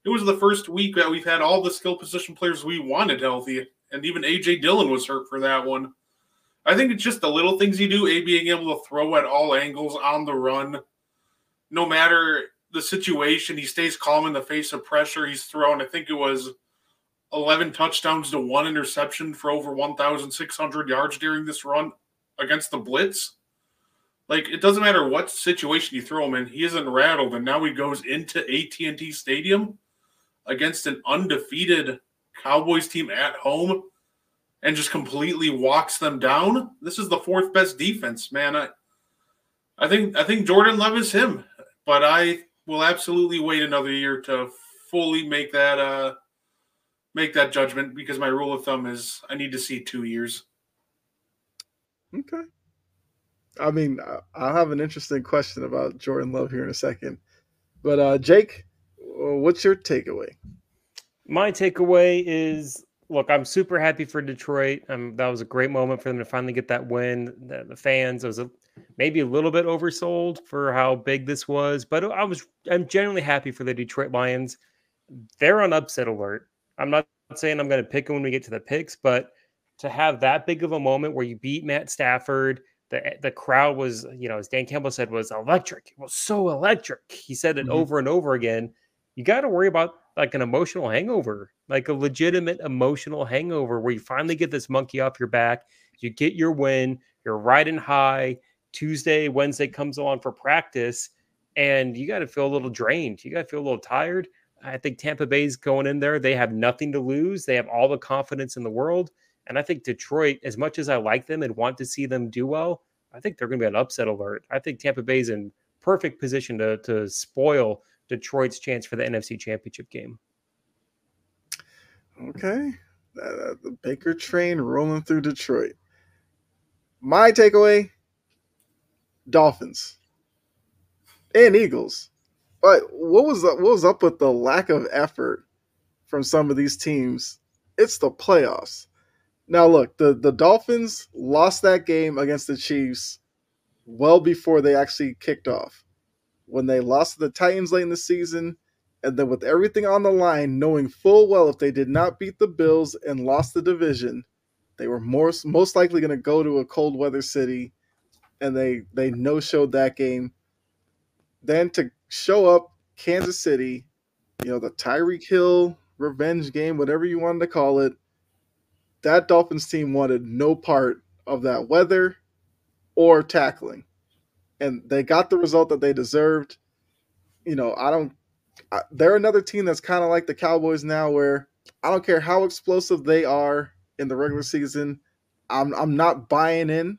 it was the first week that we've had all the skill position players we wanted healthy, and even AJ Dillon was hurt for that one. I think it's just the little things you do, a being able to throw at all angles on the run, no matter the situation. He stays calm in the face of pressure. He's thrown, I think it was 11 touchdowns to one interception for over 1,600 yards during this run against the Blitz. Like it doesn't matter what situation you throw him in, he isn't rattled, and now he goes into AT&T Stadium against an undefeated Cowboys team at home and just completely walks them down. This is the fourth best defense, man. I, I think I think Jordan Love is him, but I will absolutely wait another year to fully make that uh make that judgment because my rule of thumb is I need to see two years. Okay. I mean, I'll have an interesting question about Jordan Love here in a second. But uh Jake, what's your takeaway? My takeaway is look, I'm super happy for Detroit. Um, that was a great moment for them to finally get that win. The, the fans, it was a, maybe a little bit oversold for how big this was, but I was I'm genuinely happy for the Detroit Lions. They're on upset alert. I'm not saying I'm going to pick them when we get to the picks, but to have that big of a moment where you beat Matt Stafford, the the crowd was, you know, as Dan Campbell said, was electric. It was so electric. He said it mm-hmm. over and over again. You got to worry about like an emotional hangover, like a legitimate emotional hangover where you finally get this monkey off your back. You get your win. You're riding high. Tuesday, Wednesday comes along for practice, and you got to feel a little drained. You got to feel a little tired. I think Tampa Bay's going in there. They have nothing to lose. They have all the confidence in the world. And I think Detroit, as much as I like them and want to see them do well, I think they're going to be an upset alert. I think Tampa Bay's in perfect position to to spoil Detroit's chance for the NFC Championship game. Okay, uh, the Baker train rolling through Detroit. My takeaway: Dolphins and Eagles. But what was what was up with the lack of effort from some of these teams? It's the playoffs. Now look, the, the Dolphins lost that game against the Chiefs well before they actually kicked off. When they lost to the Titans late in the season, and then with everything on the line, knowing full well if they did not beat the Bills and lost the division, they were more most likely going to go to a cold weather city, and they they no showed that game. Then to show up Kansas City, you know the Tyreek Hill revenge game, whatever you wanted to call it, that Dolphins team wanted no part of that weather or tackling. And they got the result that they deserved. You know, I don't, I, they're another team that's kind of like the Cowboys now, where I don't care how explosive they are in the regular season, I'm, I'm not buying in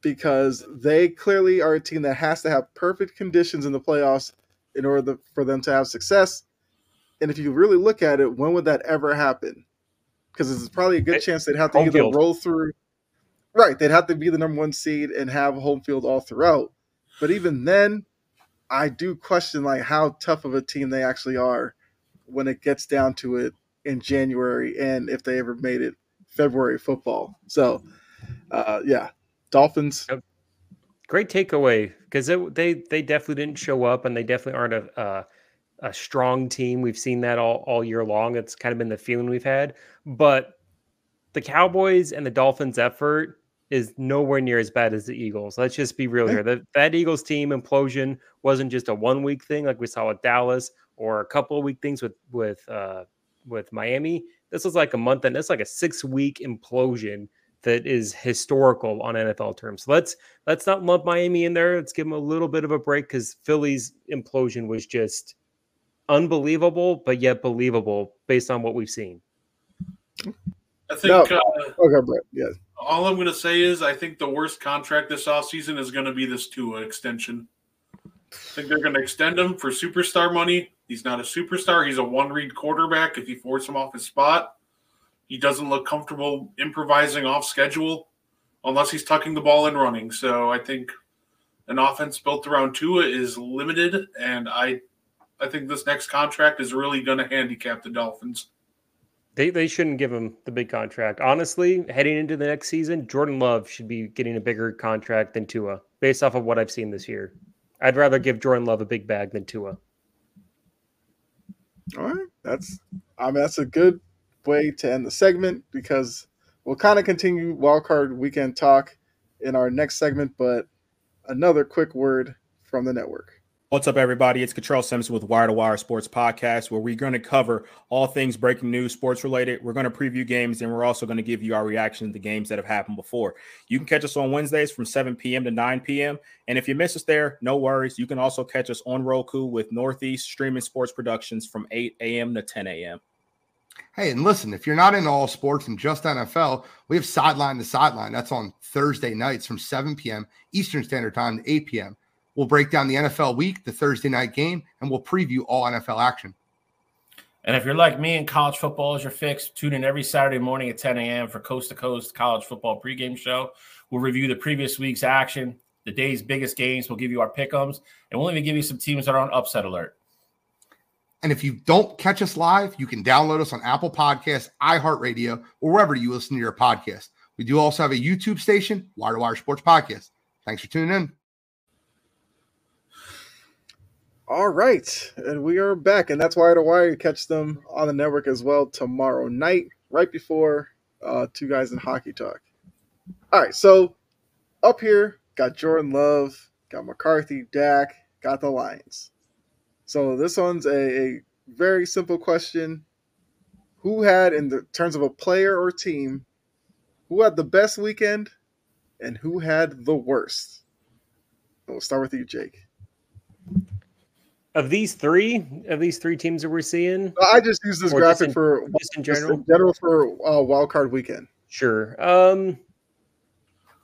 because they clearly are a team that has to have perfect conditions in the playoffs in order for them to have success. And if you really look at it, when would that ever happen? because it's probably a good chance they'd have to home either field. roll through. Right, they'd have to be the number one seed and have home field all throughout. But even then, I do question like how tough of a team they actually are when it gets down to it in January and if they ever made it February football. So, uh, yeah, Dolphins. Great takeaway because they they definitely didn't show up and they definitely aren't a. Uh, a strong team. We've seen that all, all year long. It's kind of been the feeling we've had. But the Cowboys and the Dolphins' effort is nowhere near as bad as the Eagles. Let's just be real here. That that Eagles team implosion wasn't just a one week thing like we saw with Dallas or a couple of week things with with uh, with Miami. This was like a month and it's like a six week implosion that is historical on NFL terms. So let's let's not lump Miami in there. Let's give them a little bit of a break because Philly's implosion was just unbelievable, but yet believable based on what we've seen. I think. No. Uh, okay, Brett. Yes. All I'm going to say is I think the worst contract this offseason is going to be this Tua extension. I think they're going to extend him for superstar money. He's not a superstar. He's a one read quarterback. If you force him off his spot, he doesn't look comfortable improvising off schedule unless he's tucking the ball and running. So I think an offense built around Tua is limited, and I I think this next contract is really going to handicap the Dolphins. They, they shouldn't give him the big contract. Honestly, heading into the next season, Jordan Love should be getting a bigger contract than Tua, based off of what I've seen this year. I'd rather give Jordan Love a big bag than Tua. All right, that's I mean that's a good way to end the segment because we'll kind of continue wildcard weekend talk in our next segment, but another quick word from the network. What's up, everybody? It's Control Simpson with Wire to Wire Sports Podcast, where we're going to cover all things breaking news, sports related. We're going to preview games, and we're also going to give you our reaction to the games that have happened before. You can catch us on Wednesdays from 7 p.m. to 9 p.m. And if you miss us there, no worries. You can also catch us on Roku with Northeast Streaming Sports Productions from 8 a.m. to 10 a.m. Hey, and listen, if you're not in all sports and just NFL, we have Sideline to Sideline. That's on Thursday nights from 7 p.m. Eastern Standard Time to 8 p.m. We'll break down the NFL week, the Thursday night game, and we'll preview all NFL action. And if you're like me and college football is your fix, tune in every Saturday morning at 10 a.m. for Coast to Coast College Football pregame show. We'll review the previous week's action, the day's biggest games. We'll give you our pickums, and we'll even give you some teams that are on upset alert. And if you don't catch us live, you can download us on Apple Podcasts, iHeartRadio, or wherever you listen to your podcast. We do also have a YouTube station, Wire to Wire Sports Podcast. Thanks for tuning in. All right, and we are back, and that's Wire to Wire. You catch them on the network as well tomorrow night, right before uh, Two Guys in Hockey Talk. All right, so up here, got Jordan Love, got McCarthy, Dak, got the Lions. So this one's a, a very simple question. Who had, in the terms of a player or team, who had the best weekend and who had the worst? We'll start with you, Jake. Of these three, of these three teams that we're seeing, I just use this graphic just in- for just in general? general for uh, wild card weekend. Sure. Um,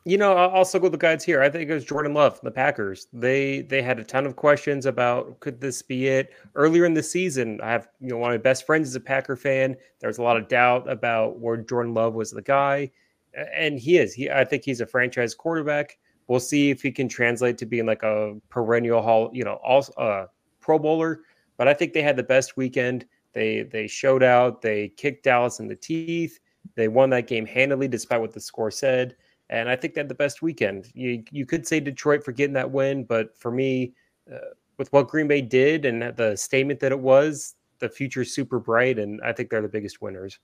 you know, I'll also go with the guys here. I think it was Jordan Love, the Packers. They they had a ton of questions about could this be it earlier in the season. I have you know one of my best friends is a Packer fan. There was a lot of doubt about where Jordan Love was the guy, and he is. He I think he's a franchise quarterback. We'll see if he can translate to being like a perennial hall, you know, all uh, Pro Bowler. But I think they had the best weekend. They they showed out. They kicked Dallas in the teeth. They won that game handily, despite what the score said. And I think they had the best weekend. You you could say Detroit for getting that win, but for me, uh, with what Green Bay did and the statement that it was, the future's super bright, and I think they're the biggest winners.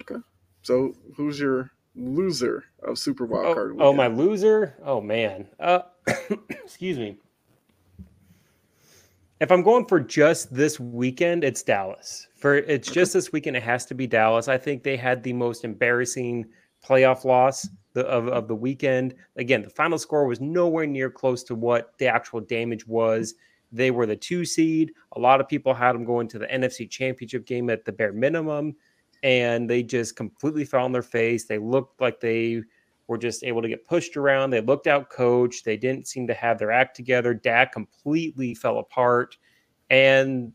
Okay, so who's your loser of Super Wild Oh, Card oh, weekend? my loser. Oh man. Uh, excuse me. If I'm going for just this weekend, it's Dallas. For it's just this weekend, it has to be Dallas. I think they had the most embarrassing playoff loss of, of the weekend. Again, the final score was nowhere near close to what the actual damage was. They were the two seed. A lot of people had them going to the NFC Championship game at the bare minimum, and they just completely fell on their face. They looked like they were just able to get pushed around. They looked out coach. They didn't seem to have their act together. Dak completely fell apart. And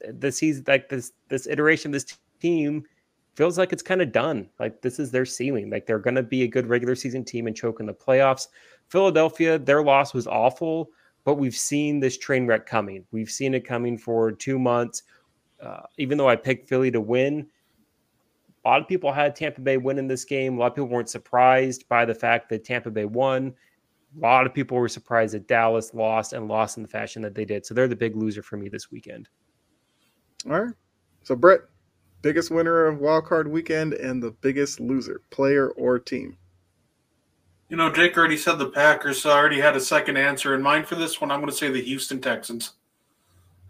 the season, like this, this iteration of this team feels like it's kind of done. Like this is their ceiling. Like they're going to be a good regular season team and choke in the playoffs. Philadelphia, their loss was awful, but we've seen this train wreck coming. We've seen it coming for two months. Uh, even though I picked Philly to win, a lot of people had Tampa Bay win in this game. A lot of people weren't surprised by the fact that Tampa Bay won. A lot of people were surprised that Dallas lost and lost in the fashion that they did. So they're the big loser for me this weekend. All right. So Brett, biggest winner of Wild Card weekend and the biggest loser, player or team. You know, Jake already said the Packers, so I already had a second answer in mind for this one. I'm going to say the Houston Texans.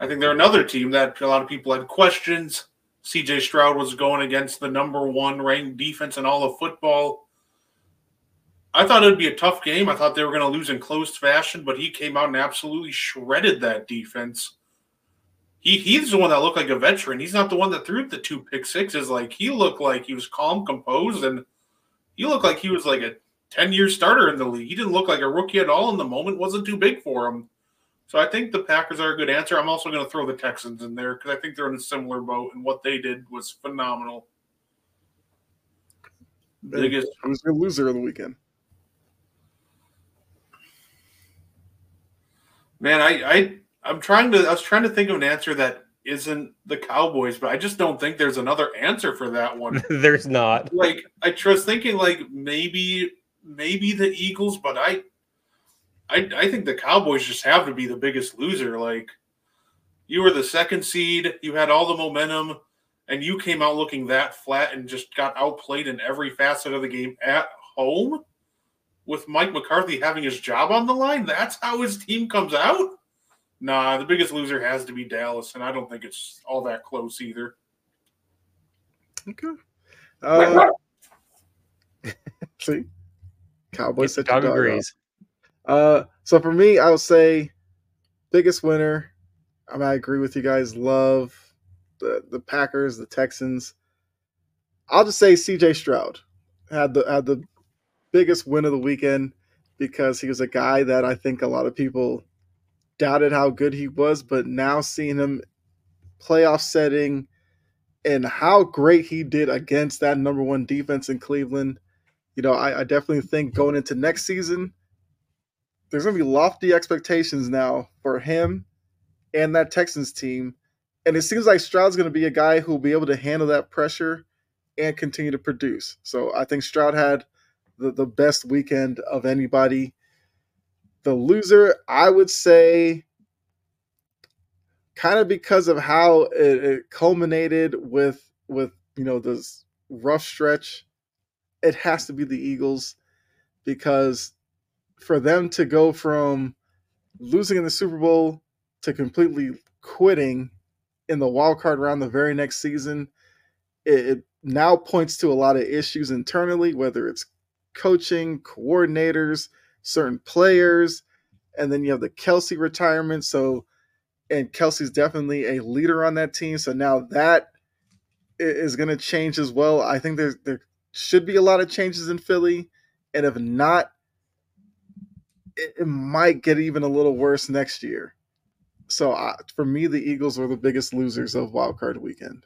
I think they're another team that a lot of people had questions. CJ Stroud was going against the number one ranked defense in all of football. I thought it would be a tough game. I thought they were going to lose in closed fashion, but he came out and absolutely shredded that defense. He he's the one that looked like a veteran. He's not the one that threw the two pick sixes. Like he looked like he was calm, composed, and he looked like he was like a 10 year starter in the league. He didn't look like a rookie at all, and the moment wasn't too big for him. So I think the Packers are a good answer. I'm also going to throw the Texans in there because I think they're in a similar boat, and what they did was phenomenal. Biggest Who's your loser of the weekend? man, I, I I'm trying to I was trying to think of an answer that isn't the Cowboys, but I just don't think there's another answer for that one. There's not. like I was thinking like maybe maybe the Eagles, but I I I think the Cowboys just have to be the biggest loser. Like you were the second seed, you had all the momentum, and you came out looking that flat and just got outplayed in every facet of the game at home with Mike McCarthy having his job on the line. That's how his team comes out. Nah, the biggest loser has to be Dallas, and I don't think it's all that close either. Okay. Uh, see, Cowboys set your Dog dog agrees. Uh, so for me, I would say biggest winner. I mean, I agree with you guys. Love the the Packers, the Texans. I'll just say C.J. Stroud had the had the biggest win of the weekend because he was a guy that I think a lot of people doubted how good he was, but now seeing him playoff setting and how great he did against that number one defense in Cleveland, you know, I, I definitely think going into next season, there's going to be lofty expectations now for him and that Texans team. And it seems like Stroud's going to be a guy who will be able to handle that pressure and continue to produce. So I think Stroud had the, the best weekend of anybody. The loser, I would say, kind of because of how it, it culminated with with you know this rough stretch, it has to be the Eagles because for them to go from losing in the Super Bowl to completely quitting in the wild card round the very next season, it, it now points to a lot of issues internally, whether it's coaching, coordinators, certain players, and then you have the Kelce retirement. So, and Kelce's definitely a leader on that team. So now that is going to change as well. I think there there should be a lot of changes in Philly, and if not, it, it might get even a little worse next year. So uh, for me, the Eagles were the biggest losers of Wild Card Weekend.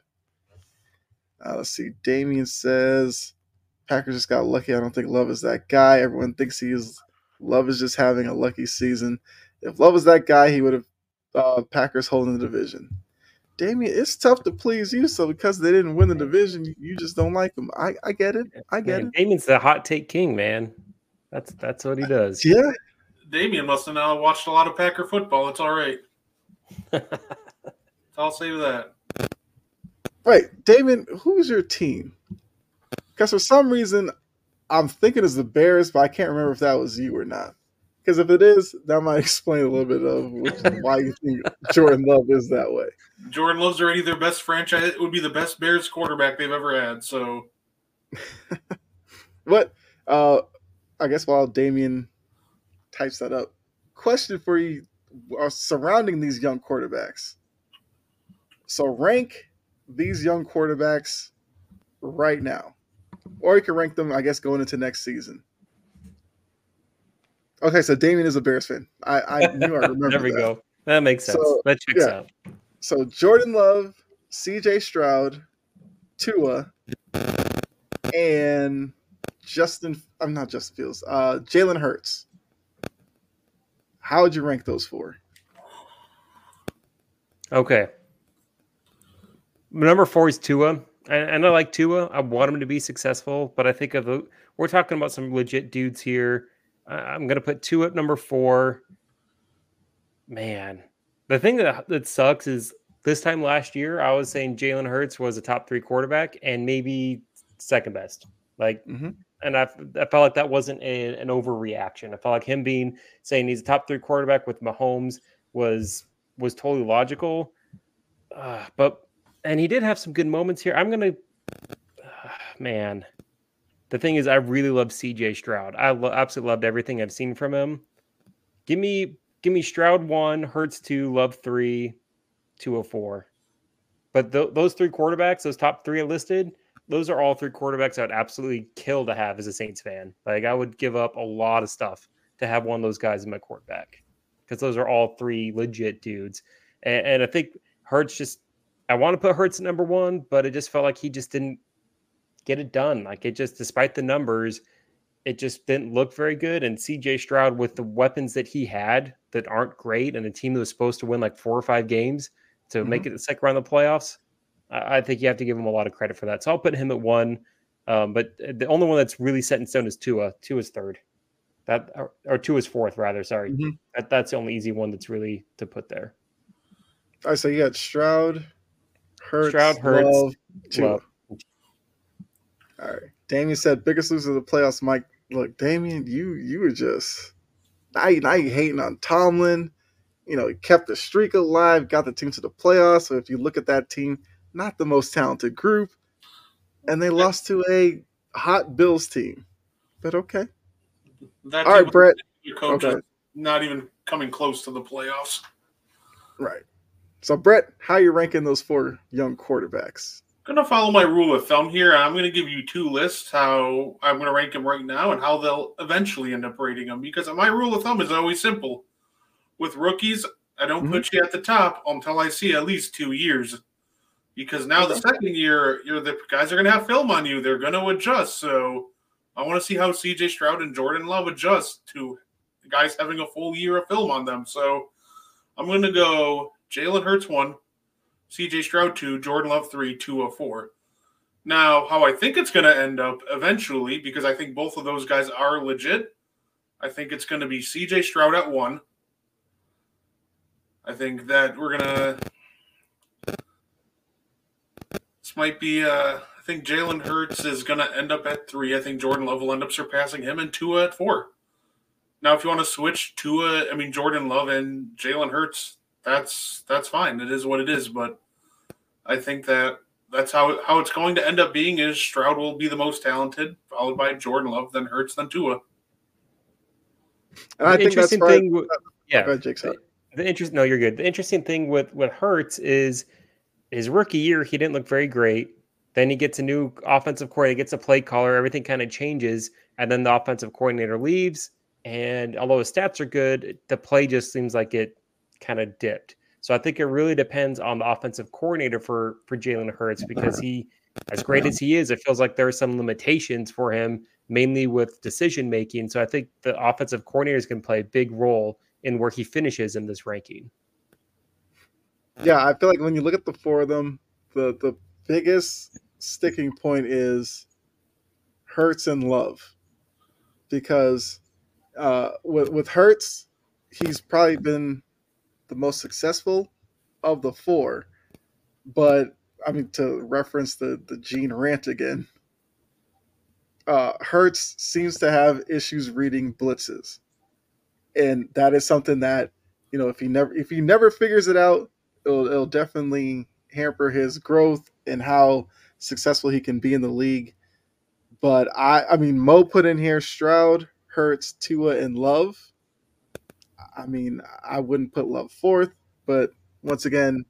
Uh, let's see. Damien says Packers just got lucky. I don't think Love is that guy. Everyone thinks he is. Love is just having a lucky season. If Love was that guy, he would have uh, Packers holding the division. Damien, it's tough to please you. So because they didn't win the division, you just don't like them. I, I get it. I get Man, it. Damien's the hot take king, man. That's that's what he does. Yeah. Damien must have now watched a lot of Packer football. It's all right. I'll say that. Right, Damien. Who's your team? Because for some reason, I'm thinking it's the Bears, but I can't remember if that was you or not. Because if it is, that might explain a little bit of which, why you think Jordan Love is that way. Jordan Love's already their best franchise. It would be the best Bears quarterback they've ever had. So But uh, I guess while Damien types that up, question for you uh, surrounding these young quarterbacks. So rank these young quarterbacks right now, or you can rank them, I guess, going into next season. Okay, so Damien is a Bears fan. I, I knew I remember. there we that. go. That makes sense. So, that checks yeah. out. So Jordan Love, C.J. Stroud, Tua, and Justin. I'm not Justin Fields. Uh, Jalen Hurts. How would you rank those four? Okay. Number four is Tua. And, and I like Tua. I want him to be successful, but I think of the, we're talking about some legit dudes here. I'm going to put Tua at number four. Man, the thing that that sucks is this time last year I was saying Jalen Hurts was a top three quarterback and maybe second best. Like, Mhm. And I, I felt like that wasn't a, an overreaction. I felt like him being saying he's a top three quarterback with Mahomes was was totally logical. Uh, but and he did have some good moments here. I'm gonna, uh, man. The thing is, I really love C.J. Stroud. I lo- absolutely loved everything I've seen from him. Give me, give me Stroud one, Hurts two, Love three, 204. But th- those three quarterbacks, those top three I listed, those are all three quarterbacks I would absolutely kill to have as a Saints fan. Like I would give up a lot of stuff to have one of those guys in my quarterback because those are all three legit dudes. And, and I think Hurts just, I want to put Hurts at number one, but it just felt like he just didn't get it done. Like it just, despite the numbers, it just didn't look very good. And CJ Stroud, with the weapons that he had that aren't great, and a team that was supposed to win like four or five games to make mm-hmm. it the second round of the playoffs, I I think you have to give him a lot of credit for that. So I'll put him at one. Um, but the only one that's really set in stone is Tua. Tua's third. That or, or Tua's fourth, rather. Sorry, Mhm. that, that's the only easy one that's really to put there. All right, so you got Stroud, Hurts, Stroud, Hurts, Love, Tua. Love. All right. Damien said biggest loser of the playoffs. Mike, look, Damien, you you were just now you now you hating on Tomlin. You know, he kept the streak alive, got the team to the playoffs. So if you look at that team, not the most talented group, and they lost to a hot Bills team. But okay. that All right, Brett. your coach Okay. not even coming close to the playoffs. Right. So Brett, how are you ranking those four young quarterbacks? I'm gonna follow my rule of thumb here. I'm gonna give you two lists how I'm gonna rank them right now and how they'll eventually end up rating them because my rule of thumb is always simple. With rookies, I don't mm-hmm. put you at the top until I see at least two years. Because now the second year, you're the guys are gonna have film on you. They're gonna adjust. So I want to see how CJ Stroud and Jordan Love adjust to guys having a full year of film on them. So I'm gonna go Jalen Hurts one, CJ Stroud two, Jordan Love three, Tua four. Now, how I think it's going to end up eventually, because I think both of those guys are legit. I think it's going to be CJ Stroud at one. I think that we're gonna. This might be. Uh, I think Jalen Hurts is gonna end up at three. I think Jordan Love will end up surpassing him, and Tua at four. Now, if you want to switch Tua, I mean Jordan Love and Jalen Hurts, that's that's fine. It is what it is. But I think that that's how how it's going to end up being. Is Stroud will be the most talented, followed by Jordan Love, then Hurts, then Tua. And I The think that's interesting right. thing with- yeah, Go ahead, Jake. Sorry. the interest no you're good the interesting thing with with Hurts is his rookie year he didn't look very great. Then he gets a new offensive coordinator gets a play caller everything kind of changes and then the offensive coordinator leaves. And although his stats are good the play just seems like it kind of dipped. So i think it really depends on the offensive coordinator for for jalen hurts because he as great as he is it feels like there are some limitations for him mainly with decision making. So i think the offensive coordinators can play a big role in where he finishes in this ranking. Yeah, I feel like when you look at the four of them, the the biggest sticking point is Hurts and Love, because uh, with with Hurts, he's probably been the most successful of the four. But I mean, to reference the the Gene rant again, uh, Hurts seems to have issues reading blitzes, and that is something that you know if he never if he never figures it out, it'll, it'll definitely hamper his growth and how successful he can be in the league. But I, I mean, Mo put in here Stroud, Hurts, Tua, and Love. I mean, I wouldn't put Love fourth, but once again,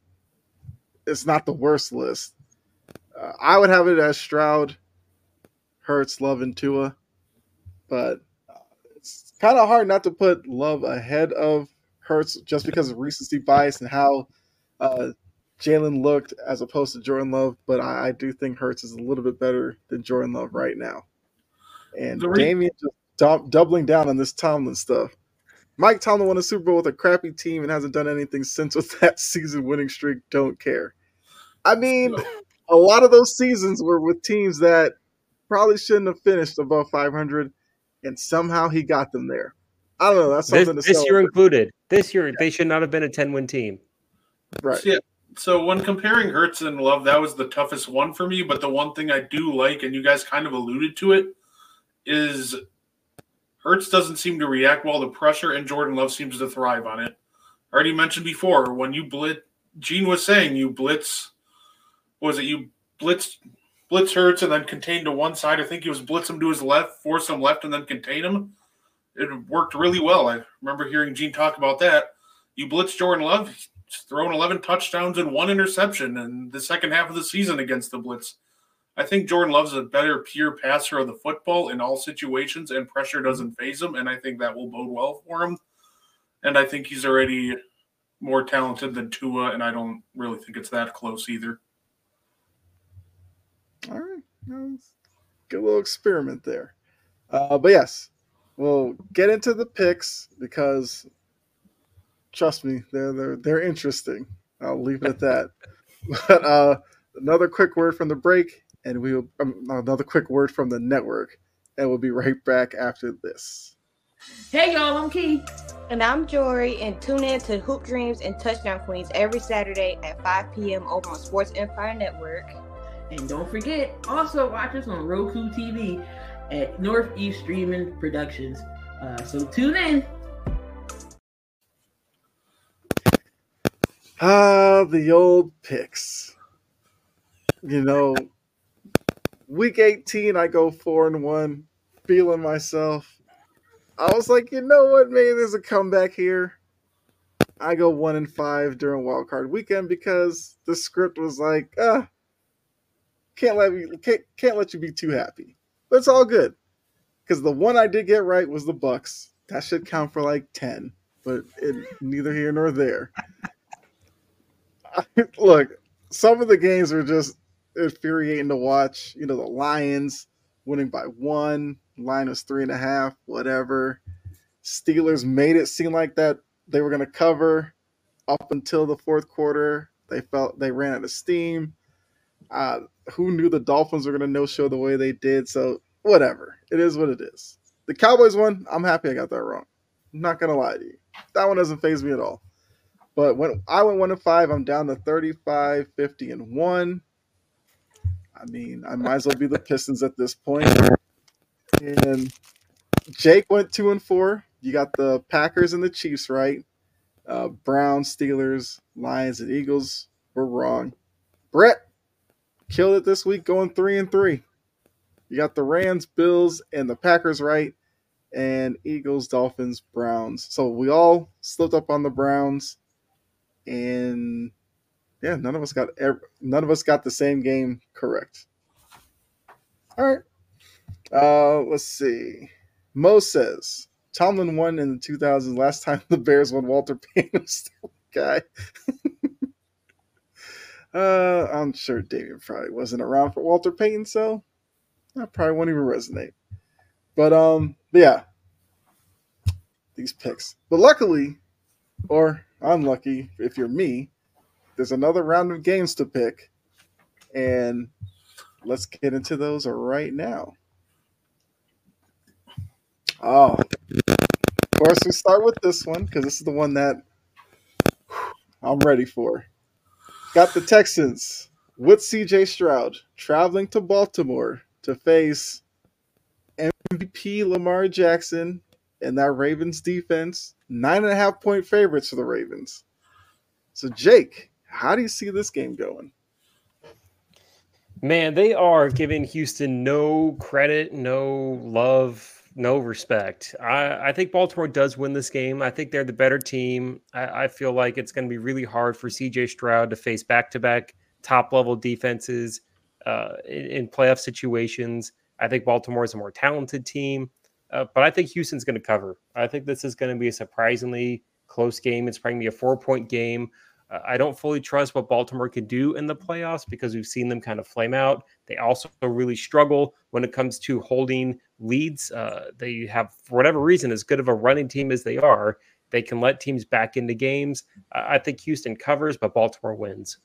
it's not the worst list. Uh, I would have it as Stroud, Hurts, Love, and Tua, but uh, it's kind of hard not to put Love ahead of Hurts just because of recency bias and how uh, Jalen looked as opposed to Jordan Love, but I, I do think Hurts is a little bit better than Jordan Love right now. And The re- Damian just dou- doubling down on this Tomlin stuff. Mike Tomlin won a Super Bowl with a crappy team and hasn't done anything since with that season winning streak. Don't care. I mean, a lot of those seasons were with teams that probably shouldn't have finished above 500, and somehow he got them there. I don't know. That's This, something to this year included. This year, they should not have been a 10 win team. Right? Yeah. So when comparing Hurts and Love, that was the toughest one for me. But the one thing I do like, and you guys kind of alluded to it, is Hurts doesn't seem to react well to pressure, and Jordan Love seems to thrive on it. I already mentioned before when you blitz. Gene was saying you blitz. Was it you blitz blitz Hurts and then contain to one side? I think he was blitz him to his left, force him left, and then contain him. It worked really well. I remember hearing Gene talk about that. You blitz Jordan Love, thrown 11 touchdowns and one interception in the second half of the season against the blitz. I think Jordan Love's a better pure passer of the football in all situations, and pressure doesn't faze him. And I think that will bode well for him. And I think he's already more talented than Tua, and I don't really think it's that close either. All right. Good little experiment there. Uh, but yes, we'll get into the picks because trust me, they're they're they're interesting. I'll leave it at that. But uh, another quick word from the break, and we will um, another quick word from the network, and we'll be right back after this. Hey y'all, I'm Key. And I'm Jory, and tune in to Hoop Dreams and Touchdown Queens every Saturday at 5 p.m. over on Sports Empire Network. And don't forget, also watch us on Roku TV at Northeast Streaming Productions. Uh, so tune in. Ah, the old picks. You know, week 18, I go four and one, feeling myself. I was like, you know what? Maybe there's a comeback here. I go one and five during wild card weekend because the script was like, ah, can't let me can't, can't let you be too happy. But it's all good because the one I did get right was the Bucks. That should count for like ten, but it, neither here nor there. look, some of the games are just infuriating to watch. You know, the Lions winning by one, was three and a half, whatever. Steelers made it seem like that they were going to cover, up until the fourth quarter. They felt they ran out of steam. Uh, who knew the Dolphins were going to no show the way they did? So whatever, it is what it is. The Cowboys won. I'm happy I got that wrong. I'm not gonna lie to you. That one doesn't faze me at all. But when I went one and five, I'm down to 35, 50, and one. I mean, I might as well be the Pistons at this point. And Jake went two and four. You got the Packers and the Chiefs right. Uh, Browns, Steelers, Lions, and Eagles were wrong. Brett killed it this week, going three and three. You got the Rams, Bills, and the Packers right, and Eagles, Dolphins, Browns. So we all slipped up on the Browns, and yeah, none of us got none of us got the same game correct. All right, uh, let's see. Mo says Tomlin won in the 2000s. Last time the Bears won, Walter Payton was still guy. uh, I'm sure David probably wasn't around for Walter Payton, so that probably won't even resonate. But um, but yeah, these picks. But luckily, or unlucky, if you're me, there's another round of games to pick, and let's get into those right now. Oh, of course, we start with this one because this is the one that I'm ready for. Got the Texans with CJ Stroud traveling to Baltimore to face MVP Lamar Jackson and that Ravens defense. Nine and a half point favorites for the Ravens. So, Jake, how do you see this game going? Man, they are giving Houston no credit, no love, no respect. I, I think Baltimore does win this game. I think they're the better team. I, I feel like it's going to be really hard for CJ Stroud to face back to back top level defenses uh, in, in, playoff situations. I think Baltimore is a more talented team, uh, but I think Houston's going to cover. I think this is going to be a surprisingly close game. It's probably going to be a four point game. Uh, I don't fully trust what Baltimore could do in the playoffs because we've seen them kind of flame out. They also really struggle when it comes to holding leads. Uh, they have, for whatever reason, as good of a running team as they are, they can let teams back into games. I think Houston covers, but Baltimore wins.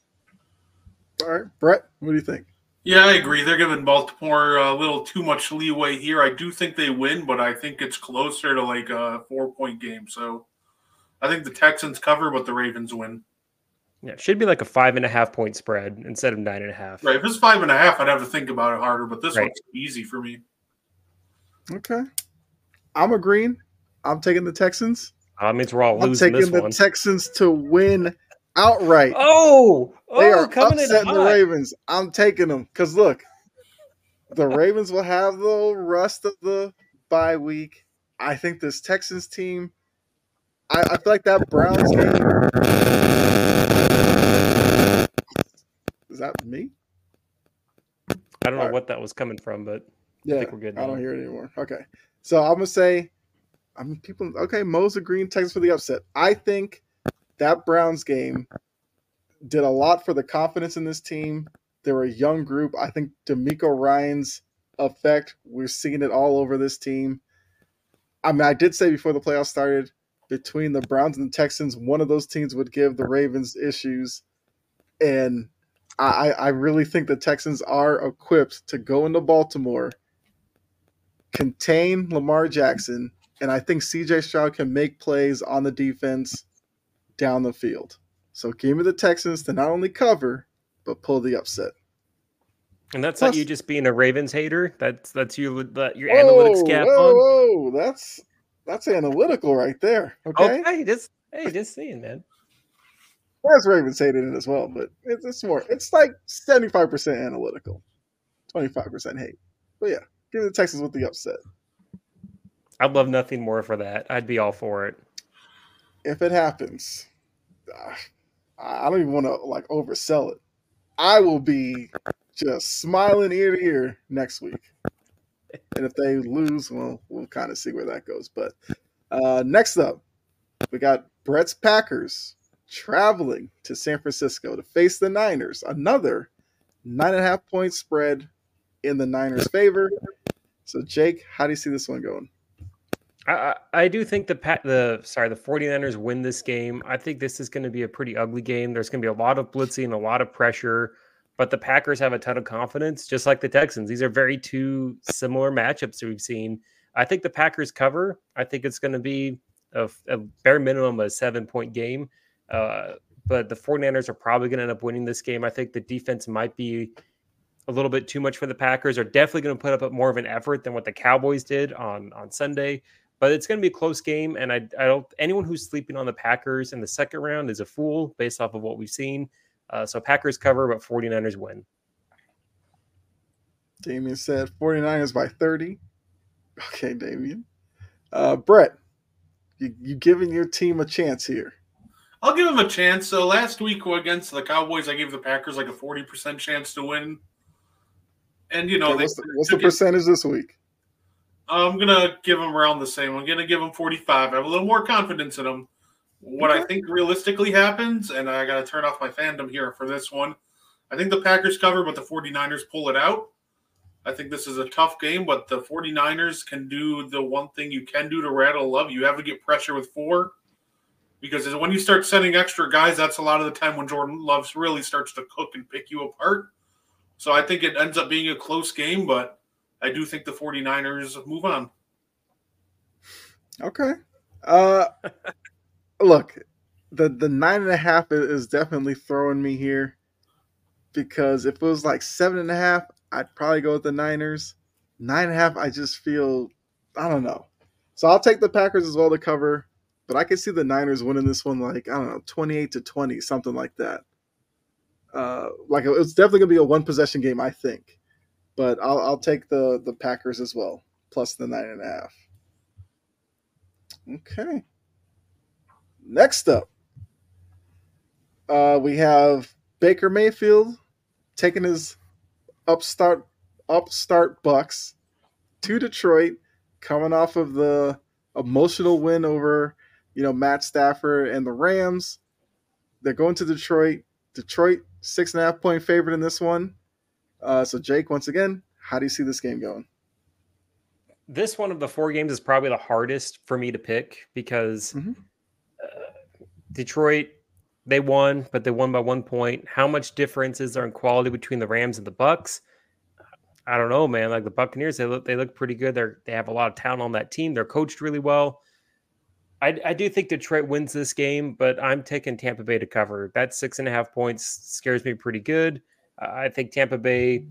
All right, Brett, what do you think? Yeah, I agree. They're giving Baltimore uh, a little too much leeway here. I do think they win, but I think it's closer to like a four point game. So I think the Texans cover, but the Ravens win. Yeah, it should be like a five and a half point spread instead of nine and a half. Right. If it's five and a half, I'd have to think about it harder, but this right. one's easy for me. Okay. I'm agreeing. I'm taking the Texans. I mean, we're all I'm taking the one. Texans to win outright. Oh, oh they are coming upsetting the Ravens. I'm taking them because look, the Ravens will have the rest of the bye week. I think this Texans team. I, I feel like that Browns game. Is that me? I don't know what that was coming from, but yeah, I think we're good. Now. I don't hear it anymore. Okay, so I'm gonna say, I mean, people. Okay, Mo's agreeing Texas for the upset. I think that Browns game did a lot for the confidence in this team. They're a young group. I think DeMeco Ryans' effect, we're seeing it all over this team. I mean, I did say before the playoffs started, between the Browns and the Texans, one of those teams would give the Ravens issues. And I, I really think the Texans are equipped to go into Baltimore, contain Lamar Jackson, and I think CJ Stroud can make plays on the defense down the field. So give me the Texans to not only cover, but pull the upset. And that's Plus, not you just being a Ravens hater. That's that's you that your whoa, analytics cap whoa, on. Whoa, that's that's analytical right there. Okay, okay just hey, just seeing, man. There's Ravens hated it as well, but it's, it's more. It's like seventy five percent analytical, twenty five percent hate. But yeah, give me the Texans with the upset. I'd love nothing more for that. I'd be all for it. If it happens, I don't even want to like oversell it. I will be just smiling ear to ear next week. And if they lose, well, we'll kind of see where that goes. But uh, next up, we got Brett's Packers traveling to San Francisco to face the Niners. Another nine and a half point spread in the Niners' favor. So, Jake, how do you see this one going? I, I do think the pat the sorry the 49ers win this game. I think this is going to be a pretty ugly game. There's going to be a lot of blitzing, a lot of pressure, but the Packers have a ton of confidence, just like the Texans. These are very two similar matchups that we've seen. I think the Packers cover. I think it's going to be a, a bare minimum a seven point game. Uh, but the 49ers are probably going to end up winning this game. I think the defense might be a little bit too much for the Packers. Are definitely going to put up more of an effort than what the Cowboys did on on Sunday. But it's going to be a close game, and I, I don't. Anyone who's sleeping on the Packers in the second round is a fool, based off of what we've seen. Uh, so Packers cover, but 49ers win. Damien said 49ers by 30. Okay, Damien. Uh, Brett, you, you giving your team a chance here. I'll give them a chance. So last week against the Cowboys, I gave the Packers like a 40% chance to win. And, you know, Okay, they, what's the, what's the percentage this week? I'm going to give them around the same. I'm going to give them 45. I have a little more confidence in them. What I think realistically happens, and I got to turn off my fandom here for this one. I think the Packers cover, but the 49ers pull it out. I think this is a tough game, but the 49ers can do the one thing you can do to rattle love. You have to get pressure with four because when you start sending extra guys, that's a lot of the time when Jordan Loves really starts to cook and pick you apart. So I think it ends up being a close game, but I do think the 49ers move on. Okay. Uh, look, the the nine and a half is, definitely throwing me here because if it was like seven and a half, I'd probably go with the Niners. Nine and a half, I just feel I don't know. So I'll take the Packers as well to cover, but I could see the Niners winning this one like I don't know, twenty eight to twenty, something like that. Uh, like it's definitely gonna be a one possession game, I think. But I'll I'll take the the Packers as well, plus the nine and a half. Okay. Next up, uh, we have Baker Mayfield taking his upstart upstart Bucks to Detroit, coming off of the emotional win over you know Matt Stafford and the Rams. They're going to Detroit. Detroit six and a half point favorite in this one. Uh, so Jake, once again, how do you see this game going? This one of the four games is probably the hardest for me to pick because Mhm. uh, Detroit they won, but they won by one point. How much difference is there in quality between the Rams and the Bucks? I don't know, man. Like the Buccaneers, they look they look pretty good. They're they have a lot of talent on that team. They're coached really well. I, I do think Detroit wins this game, but I'm taking Tampa Bay to cover. That six and a half points scares me pretty good. I think Tampa Bay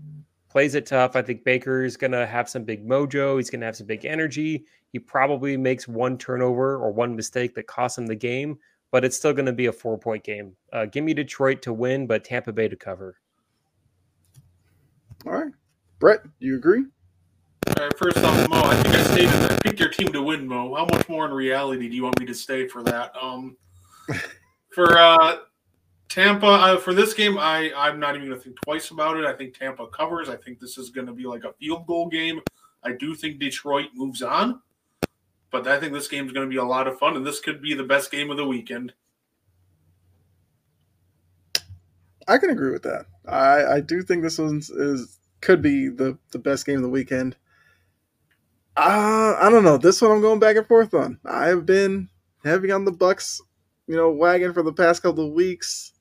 plays it tough. I think Baker is going to have some big mojo. He's going to have some big energy. He probably makes one turnover or one mistake that costs him the game, but it's still going to be a four point game. Uh, give me Detroit to win, but Tampa Bay to cover. All right, Brett, do you agree? All right, first off, Mo, I think I stated I picked your team to win, Mo. How much more in reality do you want me to stay for that? Um, for uh, Tampa, uh, for this game, I I'm not even going to think twice about it. I think Tampa covers. I think this is going to be like a field goal game. I do think Detroit moves on, but I think this game is going to be a lot of fun, and this could be the best game of the weekend. I can agree with that. I, I do think this one is could be the, the best game of the weekend. Uh, I don't know. This one I'm going back and forth on. I've been heavy on the Bucks, you know, wagon for the past couple of weeks.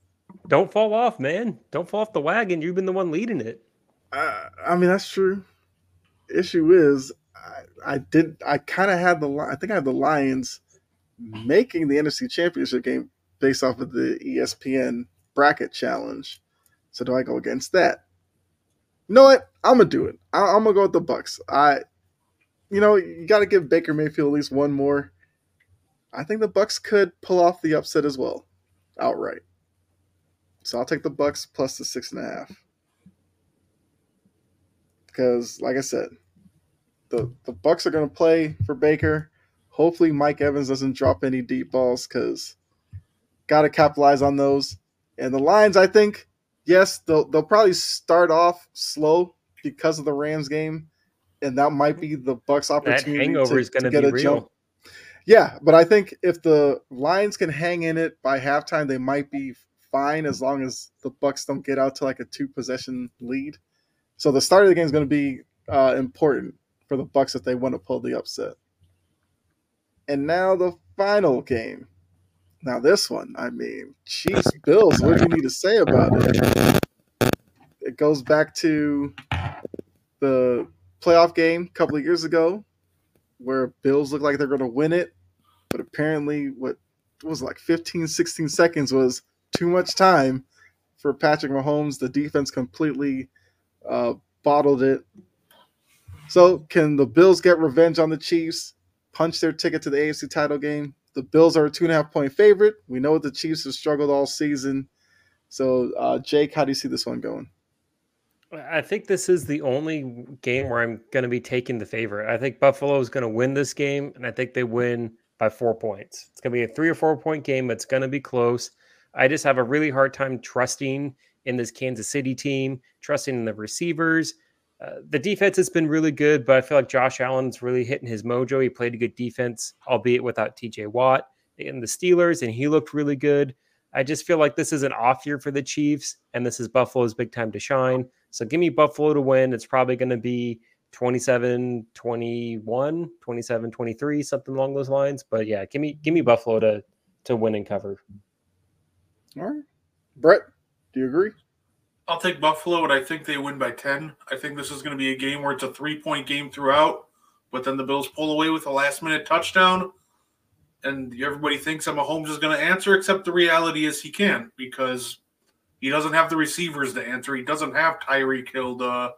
Don't fall off, man. Don't fall off the wagon. You've been the one leading it. Uh, I mean, that's true. Issue is, I, I did. I kind of had the. I think I had the Lions making the NFC Championship game based off of the ESPN bracket challenge. So do I go against that? You know what? I'm gonna do it. I, I'm gonna go with the Bucks. I, you know, you got to give Baker Mayfield at least one more. I think the Bucks could pull off the upset as well, outright. So I'll take the Bucks plus the six and a half. Because, like I said, the the Bucks are going to play for Baker. Hopefully, Mike Evans doesn't drop any deep balls because got to capitalize on those. And the Lions, I think, yes, they'll they'll probably start off slow because of the Rams game, and that might be the Bucks' That opportunity hangover to, is going to get be a real. jump. Yeah, but I think if the Lions can hang in it by halftime, they might be fine as long as the Bucks don't get out to like a two possession lead. So the start of the game is going to be uh, important for the Bucks if they want to pull the upset. And now the final game. Now this one, I mean, Chiefs Bills. What do you need to say about it? It goes back to the playoff game a couple of years ago, where Bills looked like they're going to win it, but apparently, what was it, like 15, 16 seconds was too much time for Patrick Mahomes. The defense completely uh, bottled it. So, can the Bills get revenge on the Chiefs? Punch their ticket to the AFC title game? The Bills are a two and a half point favorite. We know the Chiefs have struggled all season. So, uh, Jake, how do you see this one going? I think this is the only game where I'm going to be taking the favorite. I think Buffalo is going to win this game, and I think they win by four points. It's going to be a three or four point game. It's going to be close. I just have a really hard time trusting in this Kansas City team, trusting in the receivers. Uh, the defense has been really good, but I feel like Josh Allen's really hitting his mojo. He played a good defense, albeit without TJ Watt in the Steelers, and he looked really good. I just feel like this is an off year for the Chiefs, and this is Buffalo's big time to shine. So give me Buffalo to win. It's probably going to be 27 21, 27 23, something along those lines. But yeah, give me give me Buffalo to to win and cover. All right. Brett, do you agree? I'll take Buffalo, and I think they win by 10. I think this is going to be a game where it's a three point game throughout, but then the Bills pull away with a last minute touchdown. And everybody thinks that Mahomes is going to answer, except the reality is he can't because he doesn't have the receivers to answer. He doesn't have Tyreek Hill to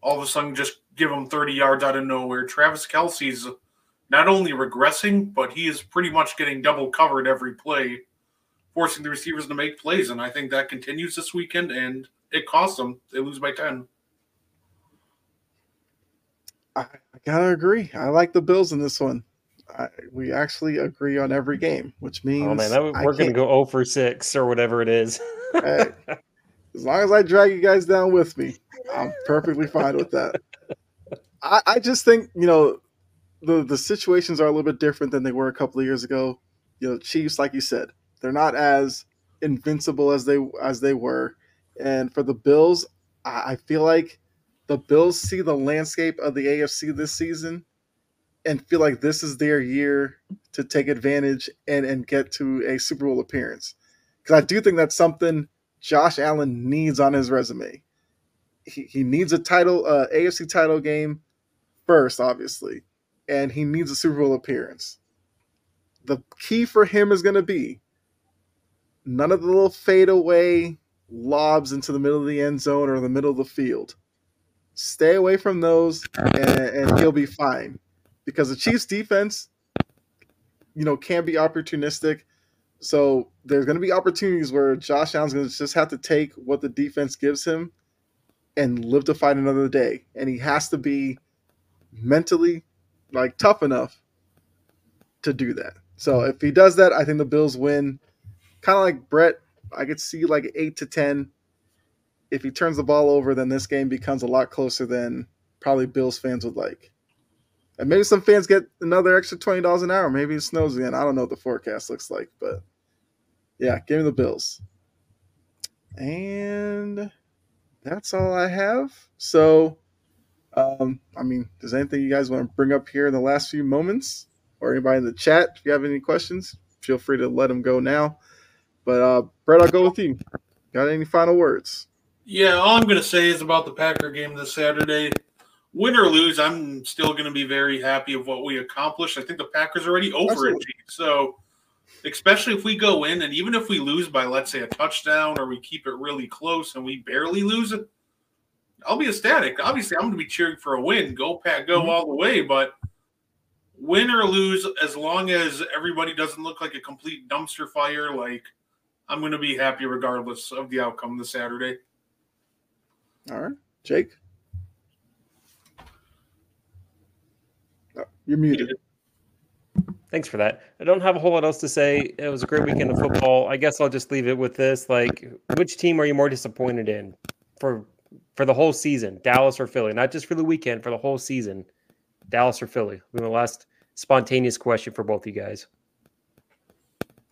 all of a sudden just give him 30 yards out of nowhere. Travis Kelce's not only regressing, but he is pretty much getting double covered every play, forcing the receivers to make plays. And I think that continues this weekend, and it costs them. They lose by 10. I, I gotta agree. I like the Bills in this one. I, we actually agree on every game, which oh, means oh man, that, we're going to go 0 for 6 or whatever it is. hey, as long as I drag you guys down with me, I'm perfectly fine with that. I, I just think you know the the situations are a little bit different than they were a couple of years ago. You know, Chiefs, like you said, they're not as invincible as they as they were, and for the Bills, I, I feel like the Bills see the landscape of the AFC this season and feel like this is their year to take advantage and and get to a Super Bowl appearance. Because I do think that's something Josh Allen needs on his resume. He, he needs a title, uh, AFC title game first, obviously, and he needs a Super Bowl appearance. The key for him is going to be none of the little fadeaway lobs into the middle of the end zone or the middle of the field. Stay away from those, and, and he'll be fine because the Chiefs defense, you know, can be opportunistic. So there's going to be opportunities where Josh Allen's going to just have to take what the defense gives him and live to fight another day. And he has to be mentally like tough enough to do that. So if he does that, I think the Bills win. Kind of like Brett, I could see like eight to ten. If he turns the ball over, then this game becomes a lot closer than probably Bills fans would like. And maybe some fans get another extra twenty dollars an hour. Maybe it snows again. I don't know what the forecast looks like, but yeah, give me the Bills. And that's all I have. So, um, I mean, does anything you guys want to bring up here in the last few moments, or anybody in the chat? If you have any questions, feel free to let them go now. But uh, Brett, I'll go with you. Got any final words? Yeah, all I'm going to say is about the Packer game this Saturday win or lose, I'm still going to be very happy of what we accomplished. I think the Packers are already over Absolutely. it. So, especially if we go in and even if we lose by, let's say, a touchdown or we keep it really close and we barely lose it, I'll be ecstatic. Obviously, I'm going to be cheering for a win. Go, Pack, go mm-hmm. all the way. But win or lose, as long as everybody doesn't look like a complete dumpster fire, like I'm going to be happy regardless of the outcome this Saturday. All right. Jake? Oh, you're muted. Thanks for that. I don't have a whole lot else to say. It was a great weekend of football. I guess I'll just leave it with this. Like, which team are you more disappointed in for for the whole season? Dallas or Philly? Not just for the weekend, for the whole season. Dallas or Philly? We the last spontaneous question for both you guys.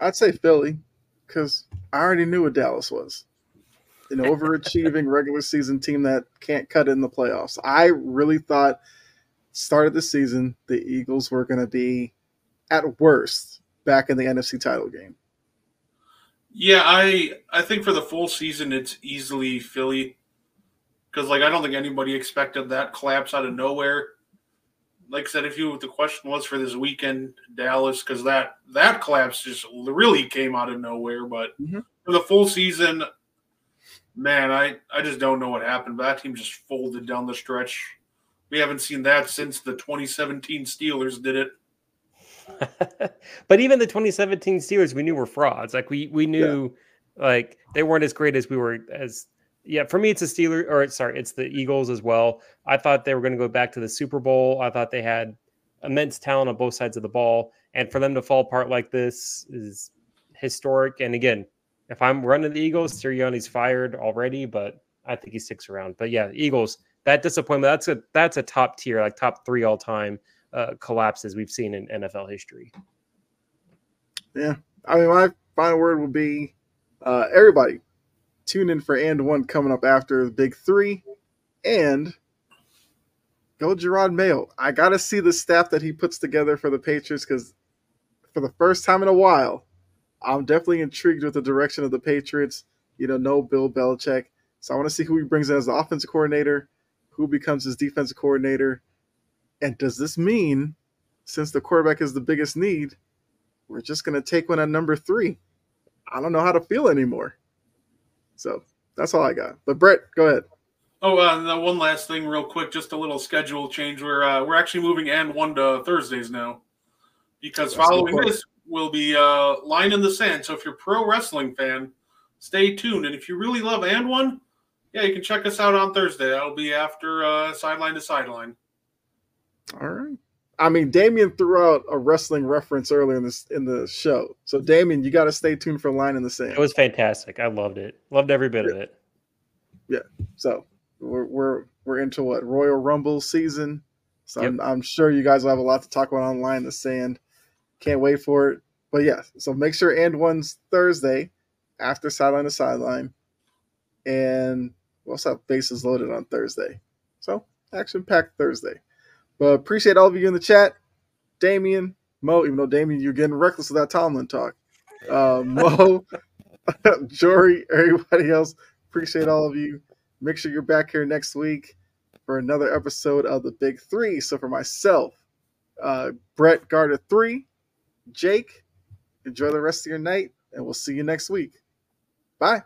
I'd say Philly, because I already knew what Dallas was. An overachieving regular season team that can't cut in the playoffs. I really thought – start of the season, the Eagles were going to be at worst back in the NFC title game. Yeah, I I think for the full season it's easily Philly because like I don't think anybody expected that collapse out of nowhere. Like I said, if you the question was for this weekend, Dallas, because that that collapse just really came out of nowhere. But Mhm. for the full season, man, I I just don't know what happened. But that team just folded down the stretch. We haven't seen that since the 2017 Steelers did it. but even the 2017 Steelers, we knew were frauds. Like we we knew like they weren't as great as we were as yeah. For me, it's the Steelers or sorry, it's the Eagles as well. I thought they were going to go back to the Super Bowl. I thought they had immense talent on both sides of the ball, and for them to fall apart like this is historic. And again, if I'm running the Eagles, Sirianni's fired already, but I think he sticks around. But yeah, Eagles. That disappointment. That's a that's a top tier, like top three all time uh, collapses we've seen in NFL history. Yeah. I mean, my final word will be uh, everybody tune in for and one coming up after the big three and go Jerod Mayo. I got to see the staff that he puts together for the Patriots because for the first time in a while, I'm definitely intrigued with the direction of the Patriots. You know, no Bill Belichick. So I want to see who he brings in as the offensive coordinator, who becomes his defensive coordinator. And does this mean, since the quarterback is the biggest need, we're just going to take one at number three? I don't know how to feel anymore. So that's all I got. But Brett, go ahead. Oh, uh, one last thing, real quick, just a little schedule change. We're uh, we're actually moving and one to Thursdays now, because That's following this will be uh, line in the sand. So if you're a pro wrestling fan, stay tuned. And if you really love and one, yeah, you can check us out on Thursday. That'll be after uh, sideline to sideline. All right. I mean, Damien threw out a wrestling reference earlier in this in the show. So Damien, you got to stay tuned for Line in the Sand. It was fantastic. I loved it. Loved every bit of it. Yeah. So we're we're we're into what Royal Rumble season. So I'm, I'm sure you guys will have a lot to talk about on Line in the Sand. Can't wait for it. But yeah, so make sure and one's Thursday after sideline to sideline, and we also have bases loaded on Thursday. So action packed Thursday. But appreciate all of you in the chat, Damien, Mo. Even though Damien, you're getting reckless with that Tomlin talk. Uh, Mo, Jory, everybody else. Appreciate all of you. Make sure you're back here next week for another episode of the Big Three. So for myself, uh, Brett Gardner three, Jake, enjoy the rest of your night, and we'll see you next week. Bye.